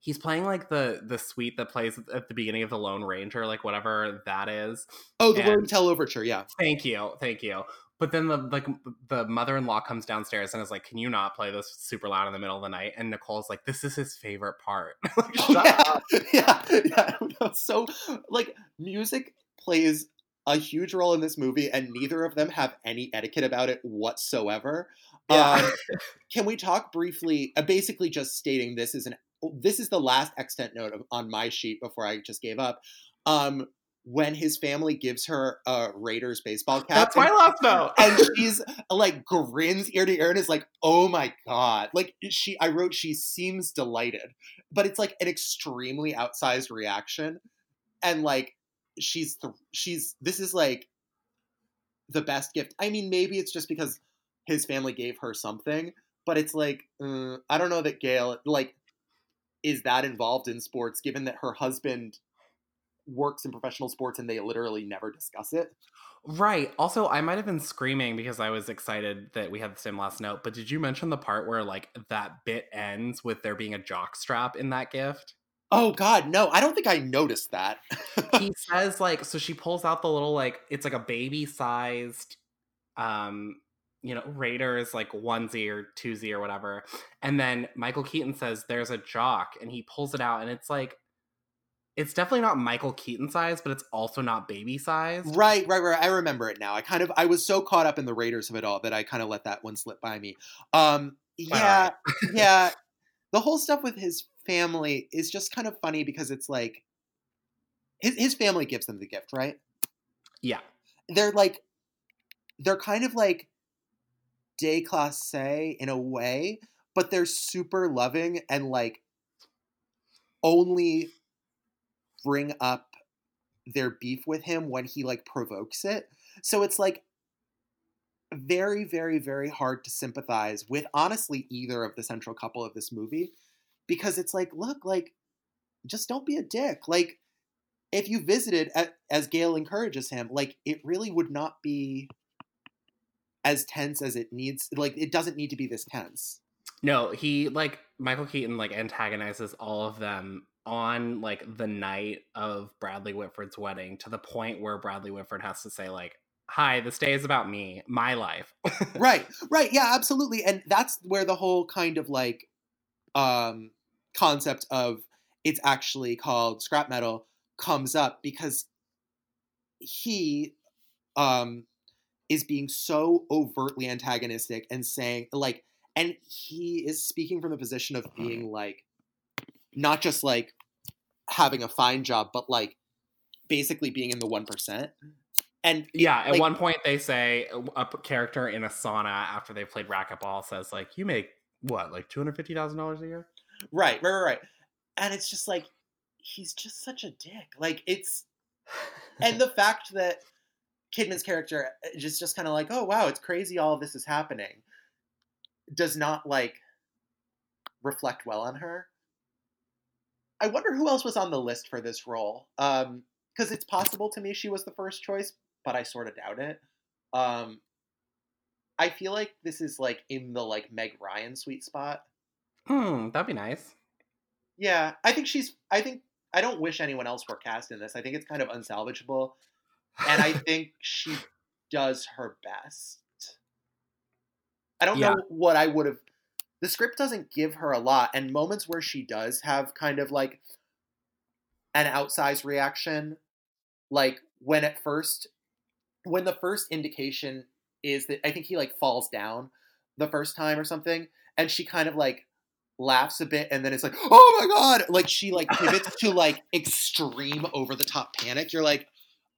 he's playing like the the suite that plays at the beginning of the Lone Ranger, like whatever that is. oh the and- Lone Tell overture yeah Thank you, thank you. But then the like the mother-in-law comes downstairs and is like, "Can you not play this super loud in the middle of the night?" And Nicole's like, "This is his favorite part." like, Oh, yeah, yeah, yeah. No, so like music plays a huge role in this movie, and neither of them have any etiquette about it whatsoever. Yeah. Um, can we talk briefly? Uh, basically, just stating this is an this is the last extent note of, on my sheet before I just gave up. Um, when his family gives her a Raiders baseball cap, That's my last note. and she's like grins ear to ear and is like, "Oh my god!" Like she, I wrote, she seems delighted, but it's like an extremely outsized reaction, and like she's th- she's this is like the best gift. I mean, maybe it's just because his family gave her something, but it's like uh, I don't know that Gail like is that involved in sports, given that her husband works in professional sports and they literally never discuss it. Right. Also, I might have been screaming because I was excited that we had the same last note. But did you mention the part where like that bit ends with there being a jock strap in that gift? Oh God, no! I don't think I noticed that. he says like so she pulls out the little like it's like a baby sized um you know raiders like onesie or twosie or whatever and then michael keaton says there's a jock and he pulls it out and it's like it's definitely not michael keaton size but it's also not baby size right, right, right. I remember it now. I kind of I was so caught up in the Raiders of it all that I kind of let that one slip by me. Um, yeah, yeah. The whole stuff with his family is just kind of funny because it's like his his family gives them the gift, right? yeah They're like they're kind of like déclassé in a way, but they're super loving and like only bring up their beef with him when he like provokes it. So it's like very, very, very hard to sympathize with honestly either of the central couple of this movie because it's like, look, like, just don't be a dick. Like, if you visited, as Gail encourages him, like, it really would not be as tense as it needs. Like, it doesn't need to be this tense. no he like michael keaton like antagonizes all of them on like the night of bradley whitford's wedding to the point where bradley whitford has to say like hi this day is about me my life right right yeah absolutely and that's where the whole kind of like um concept of it's actually called scrap metal comes up because he um is being so overtly antagonistic and saying like and he is speaking from the position of uh-huh. being like not just like having a fine job but like basically being in the 1% and Yeah, at one point they say a character in a sauna after they played racquetball says like, "You make what, like two hundred fifty thousand dollars a year?" Right, right, right, right. And it's just like he's just such a dick. Like it's and the fact that Kidman's character is just just kind of like, oh wow, it's crazy all of this is happening, does not like reflect well on her. I wonder who else was on the list for this role. Um, because it's possible to me she was the first choice, but I sort of doubt it. Um, I feel like this is like in the like Meg Ryan sweet spot. Hmm, that'd be nice. Yeah, I think she's. I think I don't wish anyone else were cast in this. I think it's kind of unsalvageable, and I think she does her best. I don't Yeah. know what I would have. The script doesn't give her a lot, and moments where she does have kind of like an outsized reaction, like when at first, when the first indication is that I think he like falls down the first time or something, and she kind of like laughs a bit and then it's like oh my god like she like pivots to like extreme over the top panic you're like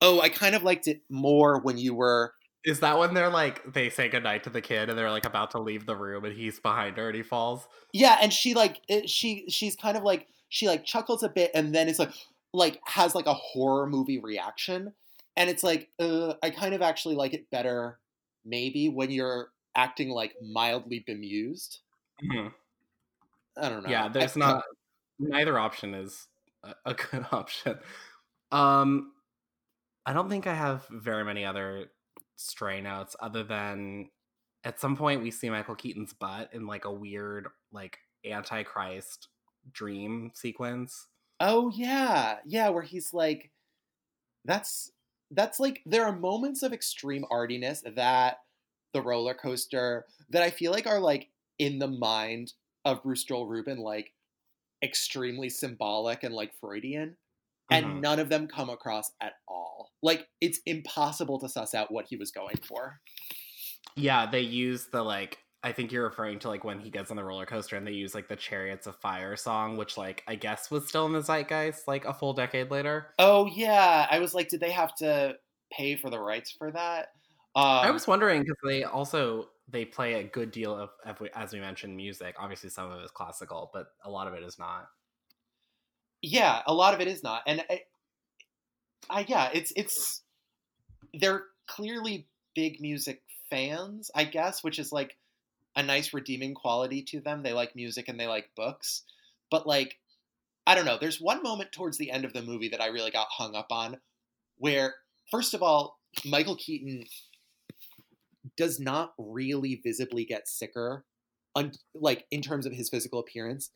oh i kind of liked it more when you were Is that when they're like they say goodnight to the kid and they're like about to leave the room and he's behind her and he falls? Yeah, and she like it, she she's kind of like she like chuckles a bit and then it's like like has like a horror movie reaction and it's like uh, I kind of actually like it better maybe when you're acting like mildly bemused. Mhm. I don't know. Yeah, there's not neither option is a, a good option. Um I don't think I have very many other stray notes other than at some point we see Michael Keaton's butt in like a weird like antichrist dream sequence. Oh yeah, yeah, where he's like, that's that's like there are moments of extreme artiness that the roller coaster that I feel like are like in the mind of Bruce Joel Rubin like extremely symbolic and like Freudian, and Mhm. none of them come across at all. Like it's impossible to suss out what he was going for. Yeah, they use the like I think you're referring to like when he gets on the roller coaster and they use like the Chariots of Fire song, which like I guess was still in the zeitgeist like a full decade later. Oh yeah, I was like, did they have to pay for the rights for that? Um, I was wondering because they also they play a good deal of, of as we mentioned music. Obviously, some of it is classical, but a lot of it is not. Yeah a lot of it is not and I, I yeah it's it's they're clearly big music fans i guess which is like a nice redeeming quality to them. They like music and they like books but like i don't know there's one moment towards the end of the movie that i really got hung up on where first of all michael keaton does not really visibly get sicker un- like in terms of his physical appearance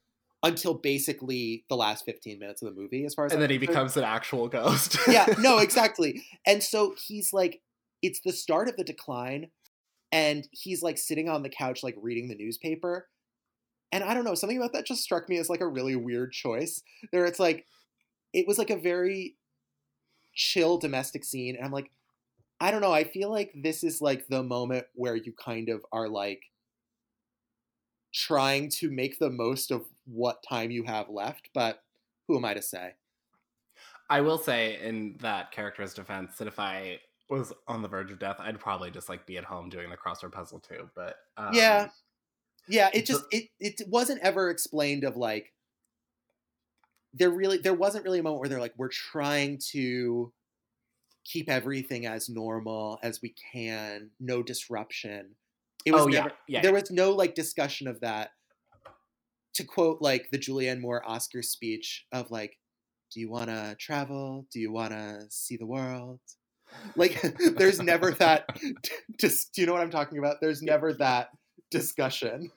until basically the last 15 minutes of the movie as far as And I'm then he becomes an actual ghost. yeah no exactly. And so he's like it's the start of the decline and he's like sitting on the couch like reading the newspaper. And i don't know something about that just struck me as like a really weird choice there it's like it was like a very chill domestic scene and i'm like i don't know i feel like this is like the moment where you kind of are like trying to make the most of what time you have left but who am i to say I will say in that character's defense that if I was on the verge of death, I'd probably just like be at home doing the crossword puzzle too. But um, Yeah. Yeah, it just it it wasn't ever explained of like there really there wasn't really a moment where they're like we're trying to keep everything as normal as we can, no disruption. It was oh yeah, never yeah. there was no like discussion of that. To quote like the Julianne Moore Oscar speech of like, do you want to travel? Do you want to see the world? Like, there's never that. Just do you know what I'm talking about? There's never that discussion.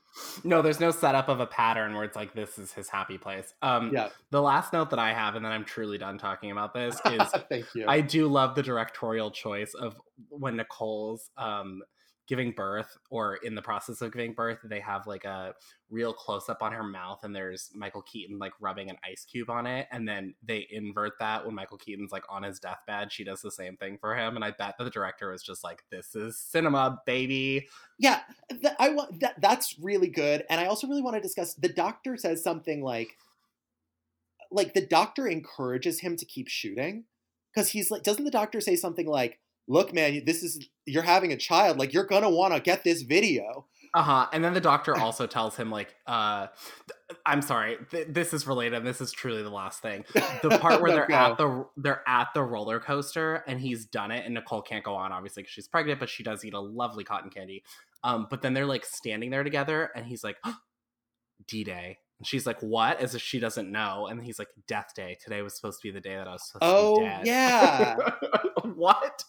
No, there's no setup of a pattern where it's like this is his happy place. Um, Yeah. The last note that I have, and then I'm truly done talking about this, is Thank you. I do love the directorial choice of when Nicole's um, giving birth or in the process of giving birth, they have like a real close up on her mouth, and there's Michael Keaton like rubbing an ice cube on it, and then they invert that when Michael Keaton's like on his deathbed. She does the same thing for him, and I bet that the director was just like, "This is cinema, baby." yeah, th- I want that. That's really good, and I also really want to discuss. The doctor says something like, like the doctor encourages him to keep shooting because he's like, doesn't the doctor say something like, "Look, man, this is you're having a child. Like you're gonna want to get this video." Uh huh. And then the doctor also tells him like, uh, "I'm sorry, th- this is related. and This is truly the last thing." The part where No, they're at the they're at the roller coaster and he's done it, and Nicole can't go on obviously because she's pregnant, but she does eat a lovely cotton candy. Um, but then they're like standing there together, and he's like, "D Day." And she's like, "What?" As if she doesn't know. And he's like, "Death Day. Today was supposed to be the day that I was supposed Oh to be dead." Oh yeah. what?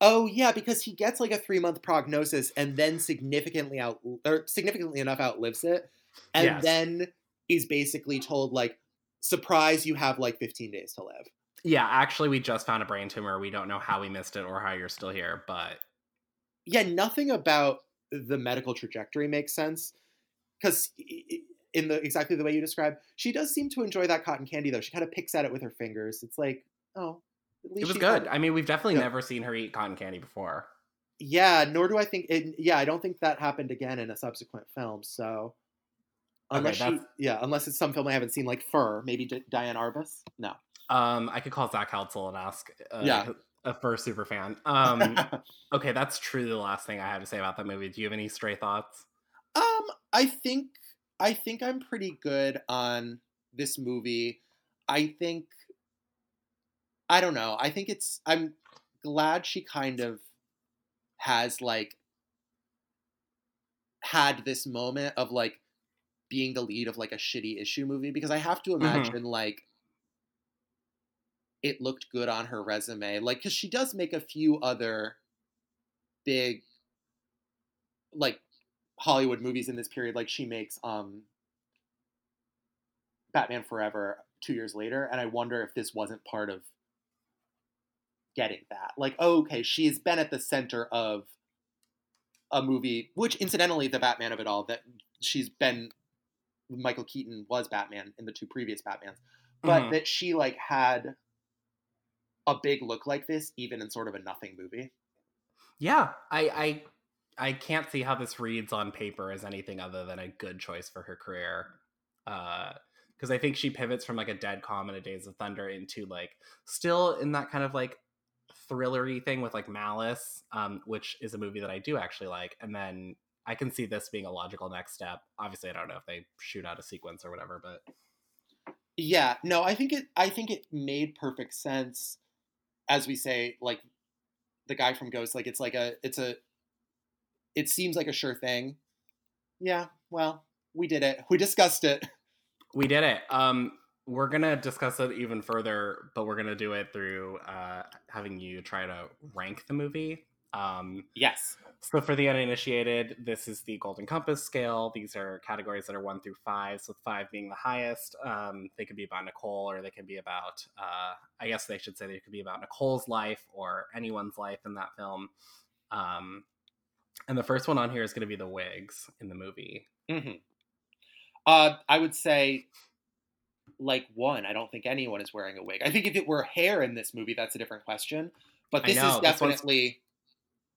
Oh yeah, because he gets like a three month prognosis and then significantly out or significantly enough outlives it, and Yes. then he's basically told like, "Surprise, you have like 15 days to live." Yeah, actually, we just found a brain tumor. We don't know how we missed it or how you're still here, but Yeah, nothing about the medical trajectory makes sense because in the exactly the way you describe, she does seem to enjoy that cotton candy though. She kind of picks at it with her fingers. It's like, oh, it was good. I mean, we've definitely Yeah. never seen her eat cotton candy before. Yeah, nor do I think. It, yeah, I don't think that happened again in a subsequent film. So, Okay, unless she, yeah, unless it's some film I haven't seen, like Fur, maybe D- Diane Arbus. No. Um, I could call Zach Heltzel and ask. Uh, Yeah. a Fur super fan. Um, okay, that's truly the last thing I have to say about that movie. Do you have any stray thoughts? Um, I think I think I'm pretty good on this movie. I think I don't know. I think it's I'm glad she kind of has like had this moment of like being the lead of like a shitty issue movie because I have to Mhm. imagine like it looked good on her resume like cuz she does make a few other big like Hollywood movies in this period like she makes um Batman Forever 2 years later and I wonder if this wasn't part of getting that like oh, okay she's been at the center of a movie which incidentally the Batman of it all that she's been Michael Keaton was Batman in the two previous Batmans but Mhm. that she like had a big look like this even in sort of a nothing movie Yeah, I, I I can't see how this reads on paper as anything other than a good choice for her career. Uh Because I think she pivots from like a dead calm and a Days of Thunder into like still in that kind of like thrillery thing with like Malice, um, which is a movie that I do actually like, and then I can see this being a logical next step. Obviously, I don't know if they shoot out a sequence or whatever, but Yeah, no, I think it I think it made perfect sense as we say like the guy from Ghost like it's like a it's a it seems like a sure thing. Yeah, well, we did it. We discussed it. we did it. Um, we're gonna discuss it even further, but we're gonna do it through uh, having you try to rank the movie. Um, Yes. so for the uninitiated, this is the Golden Compass scale. These are categories that are one through five, so five being the highest. Um, they could be about Nicole, or they could be about, uh, I guess they should say they could be about Nicole's life or anyone's life in that film. Um, and the first one on here is going to be the wigs in the movie. hmm Uh, I would say, like one. I don't think anyone is wearing a wig. I think if it were hair in this movie, that's a different question. But this know, is this definitely,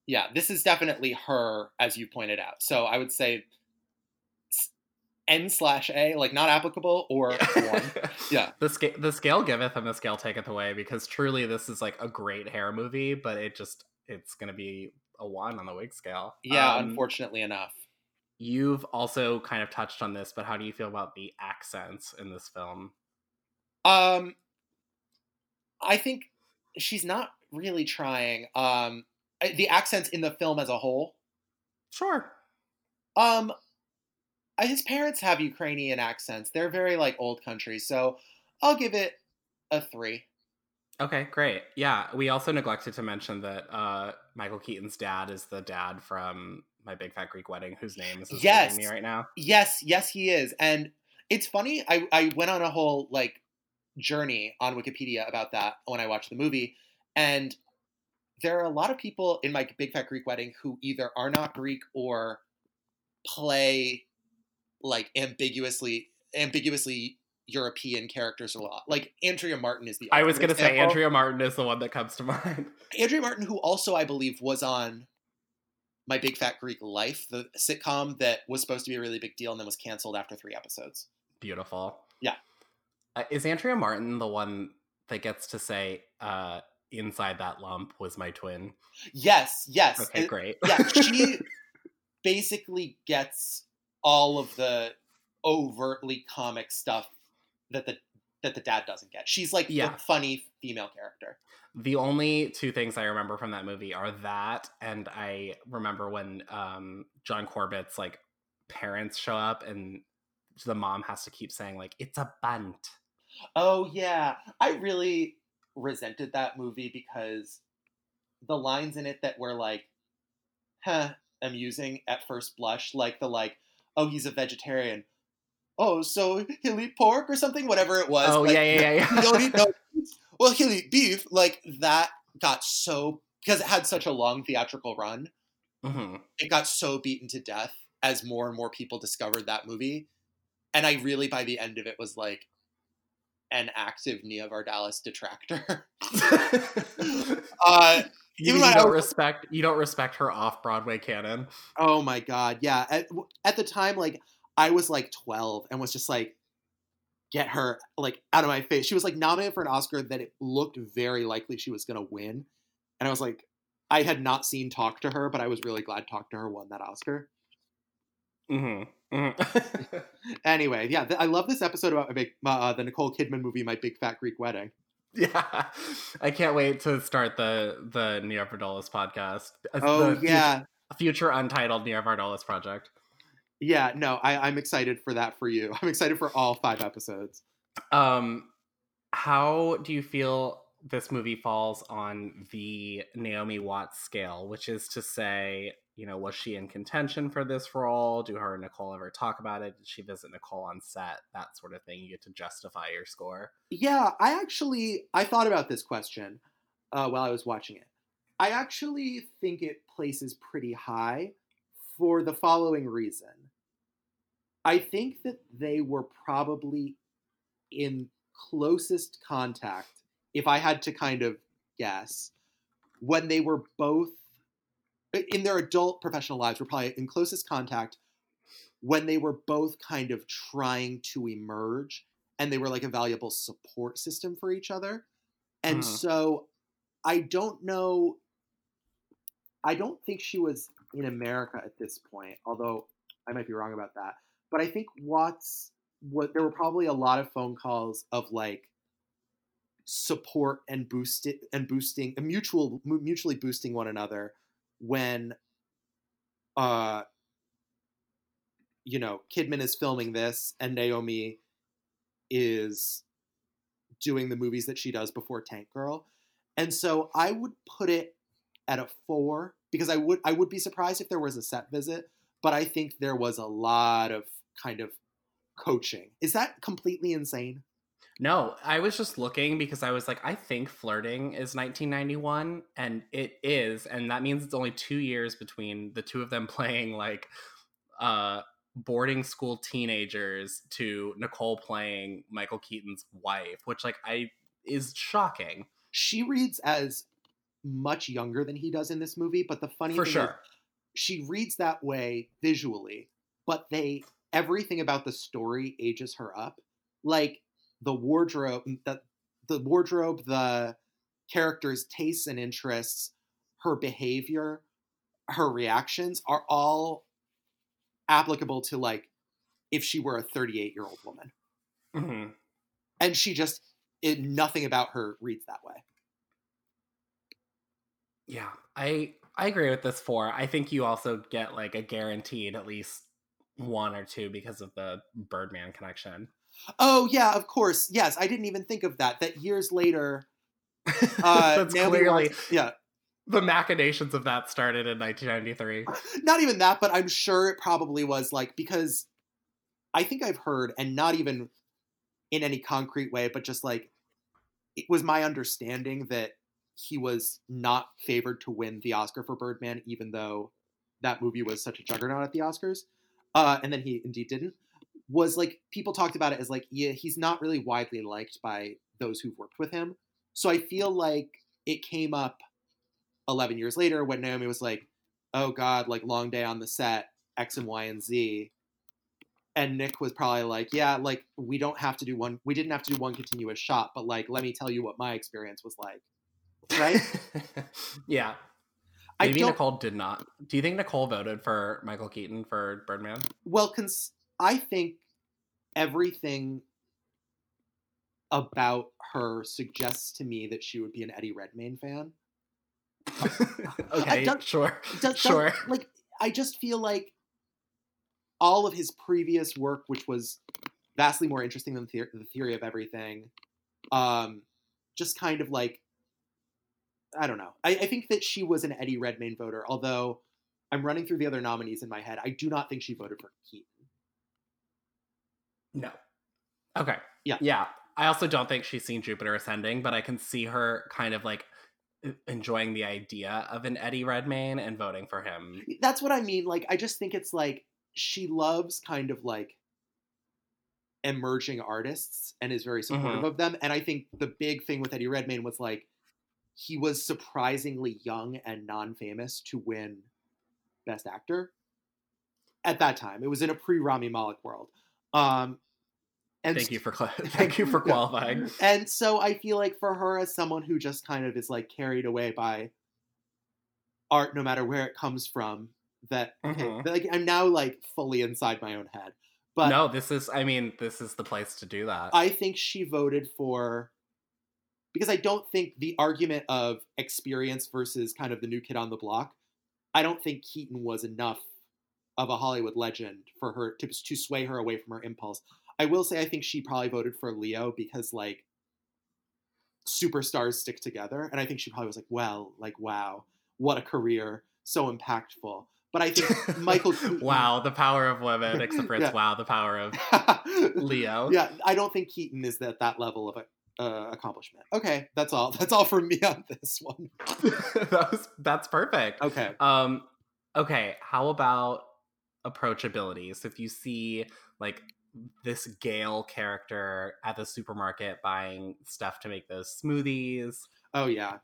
yeah, this is definitely her, as you pointed out. So I would say N slash A, like not applicable, or one. Yeah. The scale, the scale giveth and the scale taketh away because truly this is like a great hair movie, but it just it's gonna be a one on the wig scale. Yeah, Um, unfortunately enough. You've also kind of touched on this, but how do you feel about the accents in this film? Um, I think she's not really trying. Um, the accents in the film as a whole. Sure. Um, his parents have Ukrainian accents. They're very like old country, so I'll give it a three. Okay, great. Yeah, we also neglected to mention that uh, Michael Keaton's dad is the dad from My Big Fat Greek Wedding, whose name is Yes. me right now. Yes, yes, he is, and it's funny. I I went on a whole like journey on Wikipedia about that when I watched the movie, and there are a lot of people in my Big Fat Greek Wedding who either are not Greek or play like ambiguously ambiguously European characters a lot. Like Andrea Martin is the I was gonna say. Andrea Martin is the one that comes to mind. Andrea Martin, who also I believe was on My Big Fat Greek Life, the sitcom that was supposed to be a really big deal and then was canceled after three episodes. Beautiful. Yeah. Uh, is Andrea Martin the one that gets to say, uh, inside that lump was my twin? Yes, yes. Okay, great. yeah, she basically gets all of the overtly comic stuff that the that the dad doesn't get. She's like Yeah. the funny female character. The only two things I remember from that movie are that, and I remember when um, John Corbett's like parents show up, and the mom has to keep saying like, "It's a Bundt." Oh yeah, I really resented that movie because the lines in it that were like, "huh," amusing at first blush, like the like, "Oh, he's a vegetarian." Oh, so he'll eat pork or something, whatever it was. oh like, yeah, yeah, yeah, yeah. don't eat no. Well, he'll eat beef. Like that got so because it had such a long theatrical run. Mhm. It got so beaten to death as more and more people discovered that movie, and I really by the end of it was like an active Nia Vardalos detractor. uh, you, you don't was- respect you don't respect her off Broadway canon. oh my god, yeah. At, at the time, like I was like twelve and was just like, get her like out of my face. She was like nominated for an Oscar that it looked very likely she was gonna win, and I was like, I had not seen Talk to Her, but I was really glad Talk to Her won that Oscar. Mm-hmm. mm-hmm. Anyway, yeah, th- I love this episode about my big, uh, the Nicole Kidman movie, My Big Fat Greek Wedding. yeah, I can't wait to start the the Nia Vardalos podcast. Oh the yeah, future, future untitled Nia Vardalos project. Yeah. No, I, I'm excited for that for you. I'm excited for all five episodes. Um, how do you feel this movie falls on the Naomi Watts scale? Which is to say, you know, was she in contention for this role? Do her and Nicole ever talk about it? Did she visit Nicole on set? That sort of thing. You get to justify your score. Yeah, I actually I thought about this question uh, while I was watching it. I actually think it places pretty high for the following reason. I think that they were probably in closest contact, if I had to kind of guess, when they were both in their adult professional lives, were probably in closest contact when they were both kind of trying to emerge and they were like a valuable support system for each other. And Mhm. so I don't know. I don't think she was in America at this point, although I might be wrong about that. But I think Watts, what there were probably a lot of phone calls of like support and boost it and boosting and mutual mu- mutually boosting one another when uh you know Kidman is filming this and Naomi is doing the movies that she does before Tank Girl. And so I would put it at a 4 because I would I would be surprised if there was a set visit, but I think there was a lot of kind of coaching. Is that completely insane? No, I was just looking because I was like, I think flirting is 1991, and it is, and that means it's only two years between the two of them playing like uh boarding school teenagers to Nicole playing Michael Keaton's wife, which like I is shocking She reads as much younger than he does in this movie, but the funny for thing is sure. she reads that way visually, but they everything about the story ages her up. Like the wardrobe, the the wardrobe, the characters' tastes and interests, her behavior, her reactions are all applicable to like if she were a 38 year old woman, Mhm. and she just it, nothing about her reads that way. Yeah, I I agree with this four. I think you also get like a guaranteed at least one or two because of the Birdman connection. Oh yeah, of course. Yes, I didn't even think of that. That years later, uh, That's Naomi clearly Watts- yeah. the machinations of that started in 1993. Not even that, but I'm sure it probably was like because I think I've heard, and not even in any concrete way, but just like it was my understanding that he was not favored to win the Oscar for Birdman, even though that movie was such a juggernaut at the Oscars. Uh, and then he indeed didn't. Was like people talked about it as like, yeah, he's not really widely liked by those who've worked with him. So I feel like it came up 11 years later when Naomi was like, oh God, like long day on the set, X and Y and Z. And Nick was probably like, yeah, like we don't have to do one, we didn't have to do one continuous shot, but like, let me tell you what my experience was like. Right? yeah. I Maybe Nicole did not. Do you think Nicole voted for Michael Keaton for Birdman? well, cons- I think everything about her suggests to me that she would be an Eddie Redmayne fan. okay, don't- sure. does, Sure. does- like I just feel like all of his previous work, which was vastly more interesting than the, the theory of everything, um, just kind of like I don't know. I, I think that she was an Eddie Redmayne voter, although I'm running through the other nominees in my head. I do not think she voted for Keaton. No. Okay. Yeah. Yeah. I also don't think she's seen Jupiter Ascending, but I can see her kind of like enjoying the idea of an Eddie Redmayne and voting for him. That's what I mean. Like, I just think it's like she loves kind of like emerging artists and is very supportive mm-hmm. of them. And I think the big thing with Eddie Redmayne was like he was surprisingly young and non-famous to win Best Actor at that time. It was in a pre-Rami Malek world. Um, and Thank you for thank you for qualifying. and so I feel like for her, as someone who just kind of is like carried away by art, no matter where it comes from. That okay, Mhm. that, like I'm now like fully inside my own head. But no, this is. I mean, this is the place to do that. I think she voted for because I don't think the argument of experience versus kind of the new kid on the block. I don't think Keaton was enough of a Hollywood legend for her to to sway her away from her impulse. I will say I think she probably voted for Leo because like superstars stick together, and I think she probably was like, well, like wow, what a career, so impactful. But I think Michael Keaton, wow, the power of women, except for it's Yeah. wow, the power of Leo. yeah, I don't think Keaton is at that level of uh, accomplishment. Okay, that's all. That's all from me on this one. that was, that's perfect. Okay. Um, okay, how about approachability? So if you see like this Gale character at the supermarket buying stuff to make those smoothies, Oh yeah,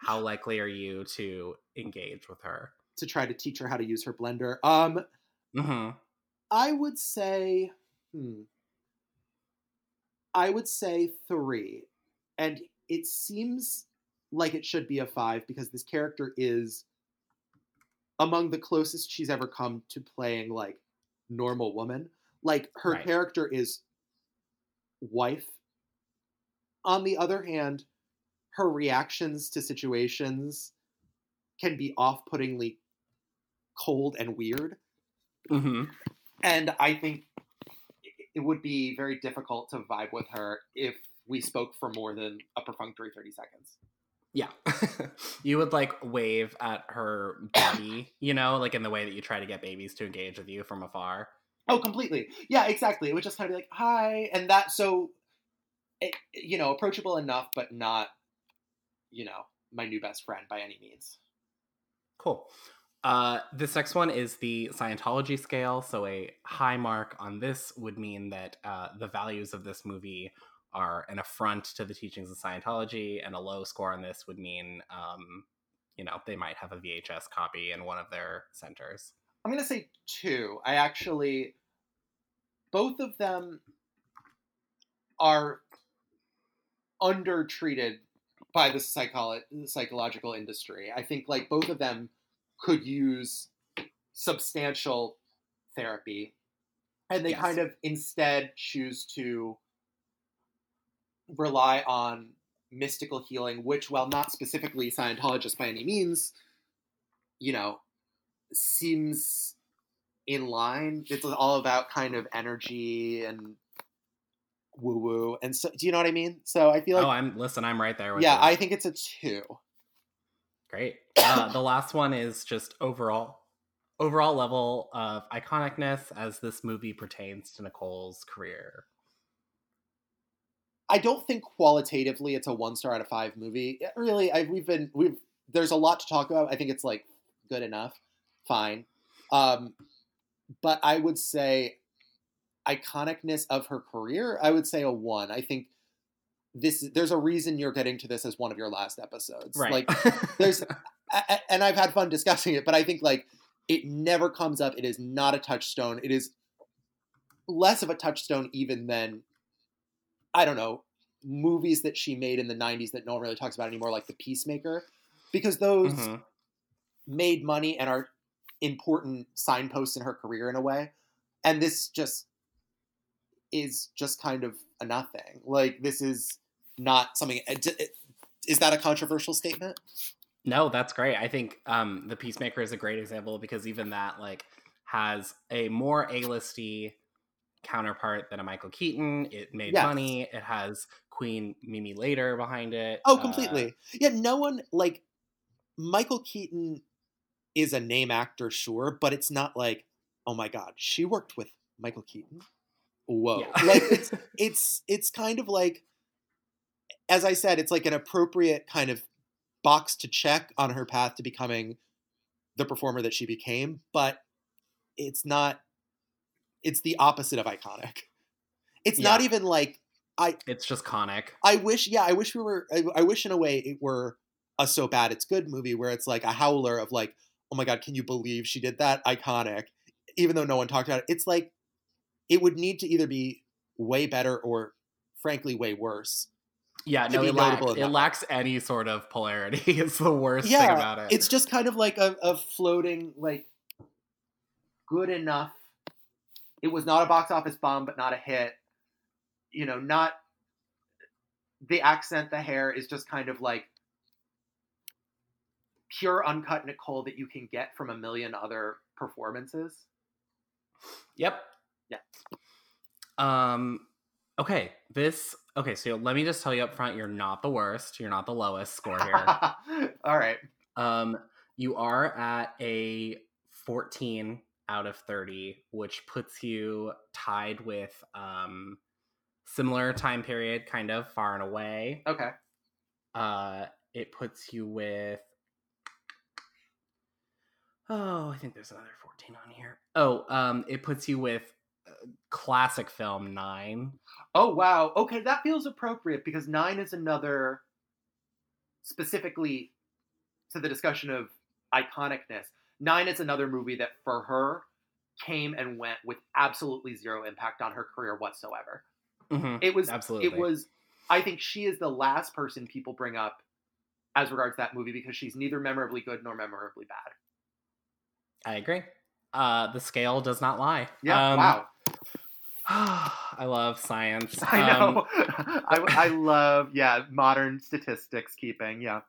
how likely are you to engage with her? to try to teach her how to use her blender. Um, hmm I would say, hmm, I would say three, and it seems like it should be a five because this character is among the closest she's ever come to playing like normal woman. Like her Right. character is wife. On the other hand, her reactions to situations can be off-puttingly cold and weird hmm and I think it would be very difficult to vibe with her if we spoke for more than a perfunctory 30 seconds. Yeah. you would like wave at her baby, you know, like in the way that you try to get babies to engage with you from afar. Oh, completely. Yeah, exactly. It would just kind of be like, hi. And that, so, it, you know, approachable enough, but not, you know, my new best friend by any means. Cool. Uh, this next one is the Scientology scale. So a high mark on this would mean that uh, the values of this movie are an affront to the teachings of Scientology, and a low score on this would mean, um, you know, they might have a VHS copy in one of their centers. I'm going to say two. I actually, both of them are undertreated by the psycholo- psychological industry. I think like both of them could use substantial therapy and they Yes. kind of instead choose to rely on mystical healing which while not specifically scientologist by any means you know seems in line it's all about kind of energy and woo woo and so do you know what i mean so i feel oh, like oh, I'm listen. I'm right there with yeah you. i think it's a two Great. Uh, the last one is just overall overall level of iconicness as this movie pertains to Nicole's career. I don't think qualitatively it's a one star out of five movie. Really, I, we've been we've there's a lot to talk about. I think it's like good enough, fine. Um, but I would say iconicness of her career. I would say a one. I think this there's a reason you're getting to this as one of your last episodes. Right. Like there's and I've had fun discussing it, but I think like it never comes up. It is not a touchstone. It is less of a touchstone even than I don't know movies that she made in the '90s that no one really talks about anymore, like The Peacemaker, because those Mhm. made money and are important signposts in her career in a way. And this just is just kind of a nothing. Like this is not something. Is that a controversial statement? No, that's great. I think um, the Peacemaker is a great example because even that like has a more A-listy counterpart than a Michael Keaton. It made Yes. money. It has Queen Mimi Leder behind it. Oh, Uh, completely. yeah, no one like Michael Keaton is a name actor, sure, but it's not like, oh my god, she worked with Michael Keaton. Whoa, yeah. like it's it's it's kind of like, as I said, it's like an appropriate kind of box to check on her path to becoming the performer that she became, but it's not. It's the opposite of iconic. It's not even like I it's just conic. I wish, yeah, I wish we were. I, I wish in a way it were a so bad it's good movie where it's like a howler of like, oh my god, can you believe she did that? Iconic, even though no one talked about it. It's like it would need to either be way better or, frankly, way worse. Yeah, no, it, lacks, it lacks any sort of polarity. it's the worst thing about it. it's just kind of like a, a floating like good enough. It was not a box office bomb, but not a hit. You know, not the accent, the hair is just kind of like pure uncut Nicole that you can get from a million other performances. Yep. Yeah. Um. Okay. This. Okay. So let me just tell you up front, you're not the worst. You're not the lowest score here. All right. um. You are at a 14 out of 30, which puts you tied with um similar time period, kind of far and away. Okay. Uh, it puts you with. Oh, I think there's another 14 on here. Oh, um, it puts you with classic film nine. Oh wow. Okay, that feels appropriate because nine is another specifically to the discussion of iconicness. Nine is another movie that for her came and went with absolutely zero impact on her career whatsoever. Mhm, It was Absolutely. it was I think she is the last person people bring up as regards that movie because she's neither memorably good nor memorably bad. I agree. Uh, the scale does not lie. Yeah, Um, wow. I love science. I Um, know. I, I love yeah, modern statistics keeping. Yeah.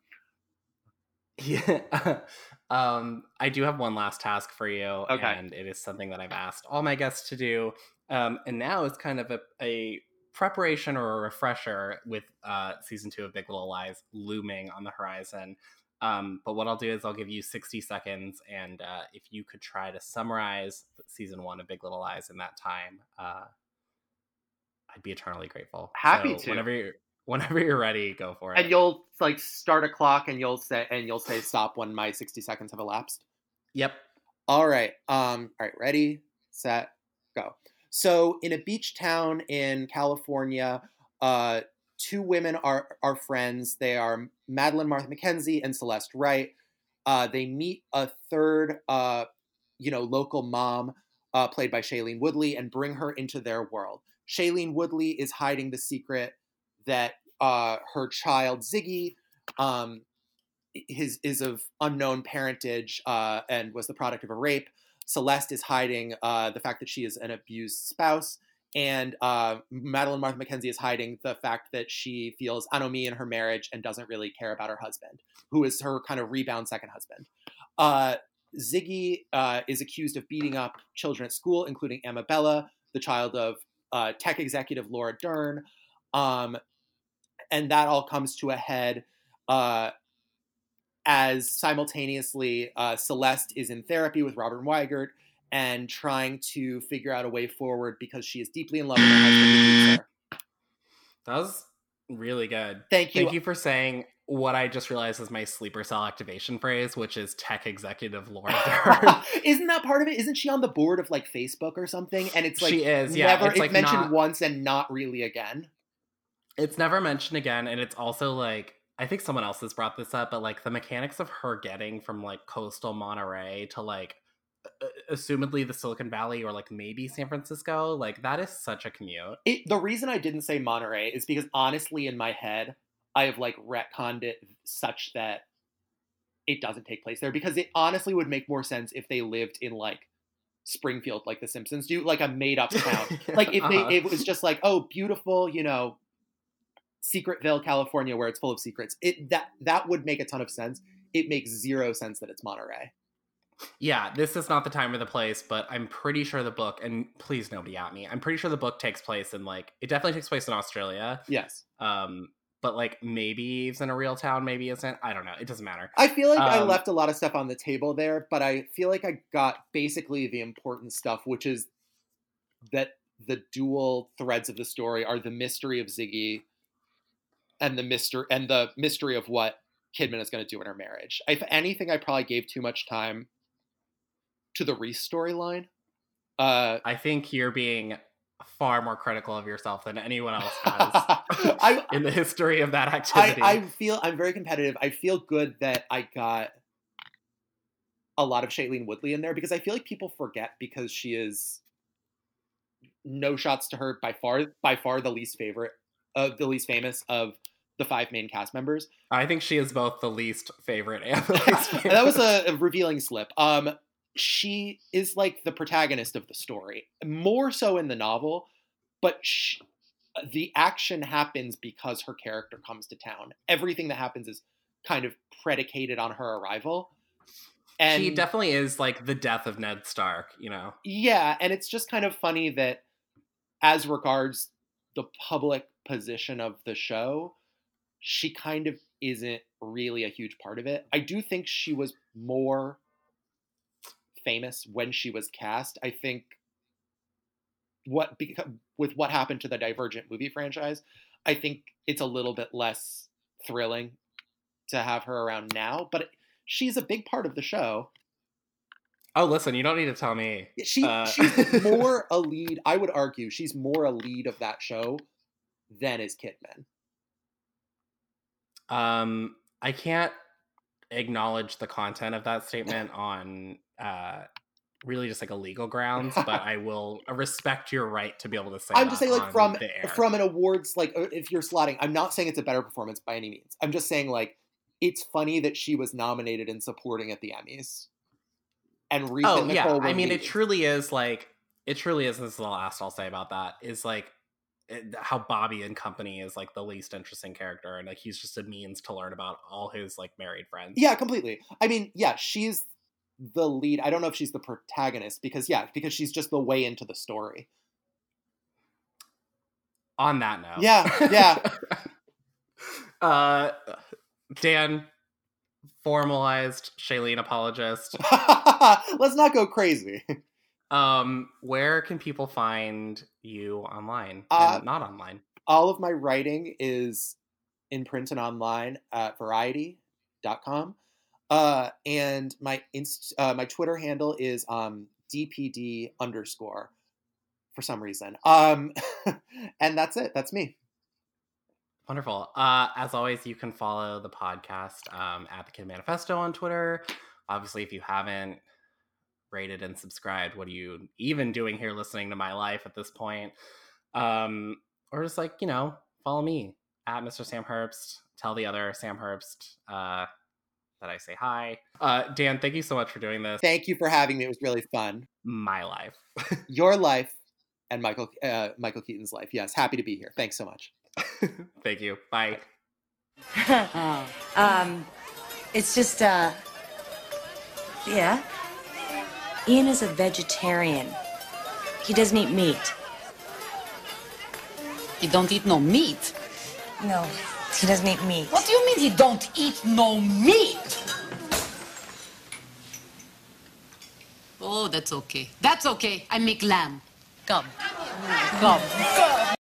Yeah. um, I do have one last task for you. Okay. And it is something that I've asked all my guests to do. Um, and now it's kind of a, a preparation or a refresher with uh, season two of Big Little Lies looming on the horizon. Um, but what I'll do is I'll give you 60 seconds. And uh, if you could try to summarize season one of Big Little Lies in that time, uh, I'd be eternally grateful. Happy So to. Whenever you're, whenever you're ready, go for it. And you'll like start a clock and you'll say and you'll say stop when my 60 seconds have elapsed. yep. All right. Um all right, ready, set, go. So in a beach town in California, uh two women are are friends. They are Madeline Martha McKenzie and Celeste Wright. Uh they meet a third uh you know, local mom uh played by Shailene Woodley and bring her into their world. Shailene Woodley is hiding the secret that uh, her child Ziggy um, his is of unknown parentage uh, and was the product of a rape. Celeste is hiding uh, the fact that she is an abused spouse, and uh, Madeline Martha McKenzie is hiding the fact that she feels anomie in her marriage and doesn't really care about her husband, who is her kind of rebound second husband. Uh, Ziggy uh, is accused of beating up children at school, including Amabella, the child of uh, tech executive Laura Dern. Um, and that all comes to a head uh, as simultaneously uh, Celeste is in therapy with Robin Weigert and trying to figure out a way forward because she is deeply in love with her husband. who beats her. That was really good. Thank you. Thank you for saying what I just realized is my sleeper cell activation phrase, which is tech executive Laura Dern. Isn't that part of it? Isn't she on the board of like Facebook or something? And it's like she is, yeah. never it's like mentioned not- once and not really again. it's never mentioned again, and it's also like I think someone else has brought this up, but like the mechanics of her getting from like coastal Monterey to like assumedly the Silicon Valley or like maybe San Francisco, like that is such a commute. It, the reason I didn't say Monterey is because honestly, in my head, I have like retconned it such that it doesn't take place there because it honestly would make more sense if they lived in like Springfield, like The Simpsons do, like a made up town. like if Uh-huh. they, it was just like, oh, beautiful, you know, Secretville, California, where it's full of secrets. It that that would make a ton of sense. It makes zero sense that it's Monterey. Yeah, this is not the time or the place, but I'm pretty sure the book, and please nobody at me. I'm pretty sure the book takes place in like it definitely takes place in Australia. Yes, Um, but like maybe it's in a real town, maybe isn't. I don't know. It doesn't matter. I feel like I Um, left a lot of stuff on the table there, but I feel like I got basically the important stuff, which is that the dual threads of the story are the mystery of Ziggy and the mystery and the mystery of what Kidman is going to do in her marriage. If anything, I probably gave too much time to the Reese storyline. Uh, I think you're being far more critical of yourself than anyone else has I, in the history of that I, activity. I feel I'm very competitive. I feel good that I got a lot of Shailene Woodley in there because I feel like people forget because she is no shots to her by far by far the least favorite of the least famous of the five main cast members. I think she is both the least favorite and the least favorite. that was a, a revealing slip. Um, she is like the protagonist of the story, more so in the novel, but she, the action happens because her character comes to town. Everything that happens is kind of predicated on her arrival. And she definitely is like the death of Ned Stark, you know. yeah, and it's just kind of funny that as regards the public position of the show, she kind of isn't really a huge part of it. I do think she was more famous when she was cast. I think what with what happened to the Divergent movie franchise, I think it's a little bit less thrilling to have her around now, but she's a big part of the show. Oh, listen, you don't need to tell me. She Uh, she's more a lead. I would argue she's more a lead of that show than is Kidman. Um, I can't acknowledge the content of that statement on uh really just like a legal grounds, but I will respect your right to be able to say. I'm just saying, like from from an awards, like uh, if you're slotting, I'm not saying it's a better performance by any means. I'm just saying, like, it's funny that she was nominated and supporting at the Emmys. And Oh and yeah, Nicole I mean, it truly is like it truly is. This is the last I'll say about that is like it- how Bobby and company is like the least interesting character, and like he's just a means to learn about all his like married friends. Yeah, completely. I mean, yeah, she's the lead. I don't know if she's the protagonist because yeah, because she's just the way into the story. On that note, Yeah, yeah. uh, Dan, formalized Shailene apologist. Let's not go crazy. Um, where can people find you online Uh, and not online? All of my writing is in print and online at variety.com. Uh, and my inst- uh, my Twitter handle is um, DPD underscore for some reason. Um, and that's it. That's me. Wonderful. Uh, as always, you can follow the podcast um, at the Kidmanifesto on Twitter. Obviously, if you haven't rated and subscribed, what are you even doing here listening to my life at this point? Um, or just like, you know, follow me at Mr. Sam Herbst. Tell the other Sam Herbst uh, that I say hi. Uh, Dan, thank you so much for doing this. Thank you for having me. It was really fun. My life. Your life and Michael uh, Michael Keaton's life. Yes, happy to be here. Thanks so much. thank you. Bye. um, it's just, uh, yeah. Ian is a vegetarian. He doesn't eat meat. He don't eat no meat. No, he doesn't eat meat. What do you mean he don't eat no meat? Oh, that's okay. That's okay. I make lamb. Come. Come. Come.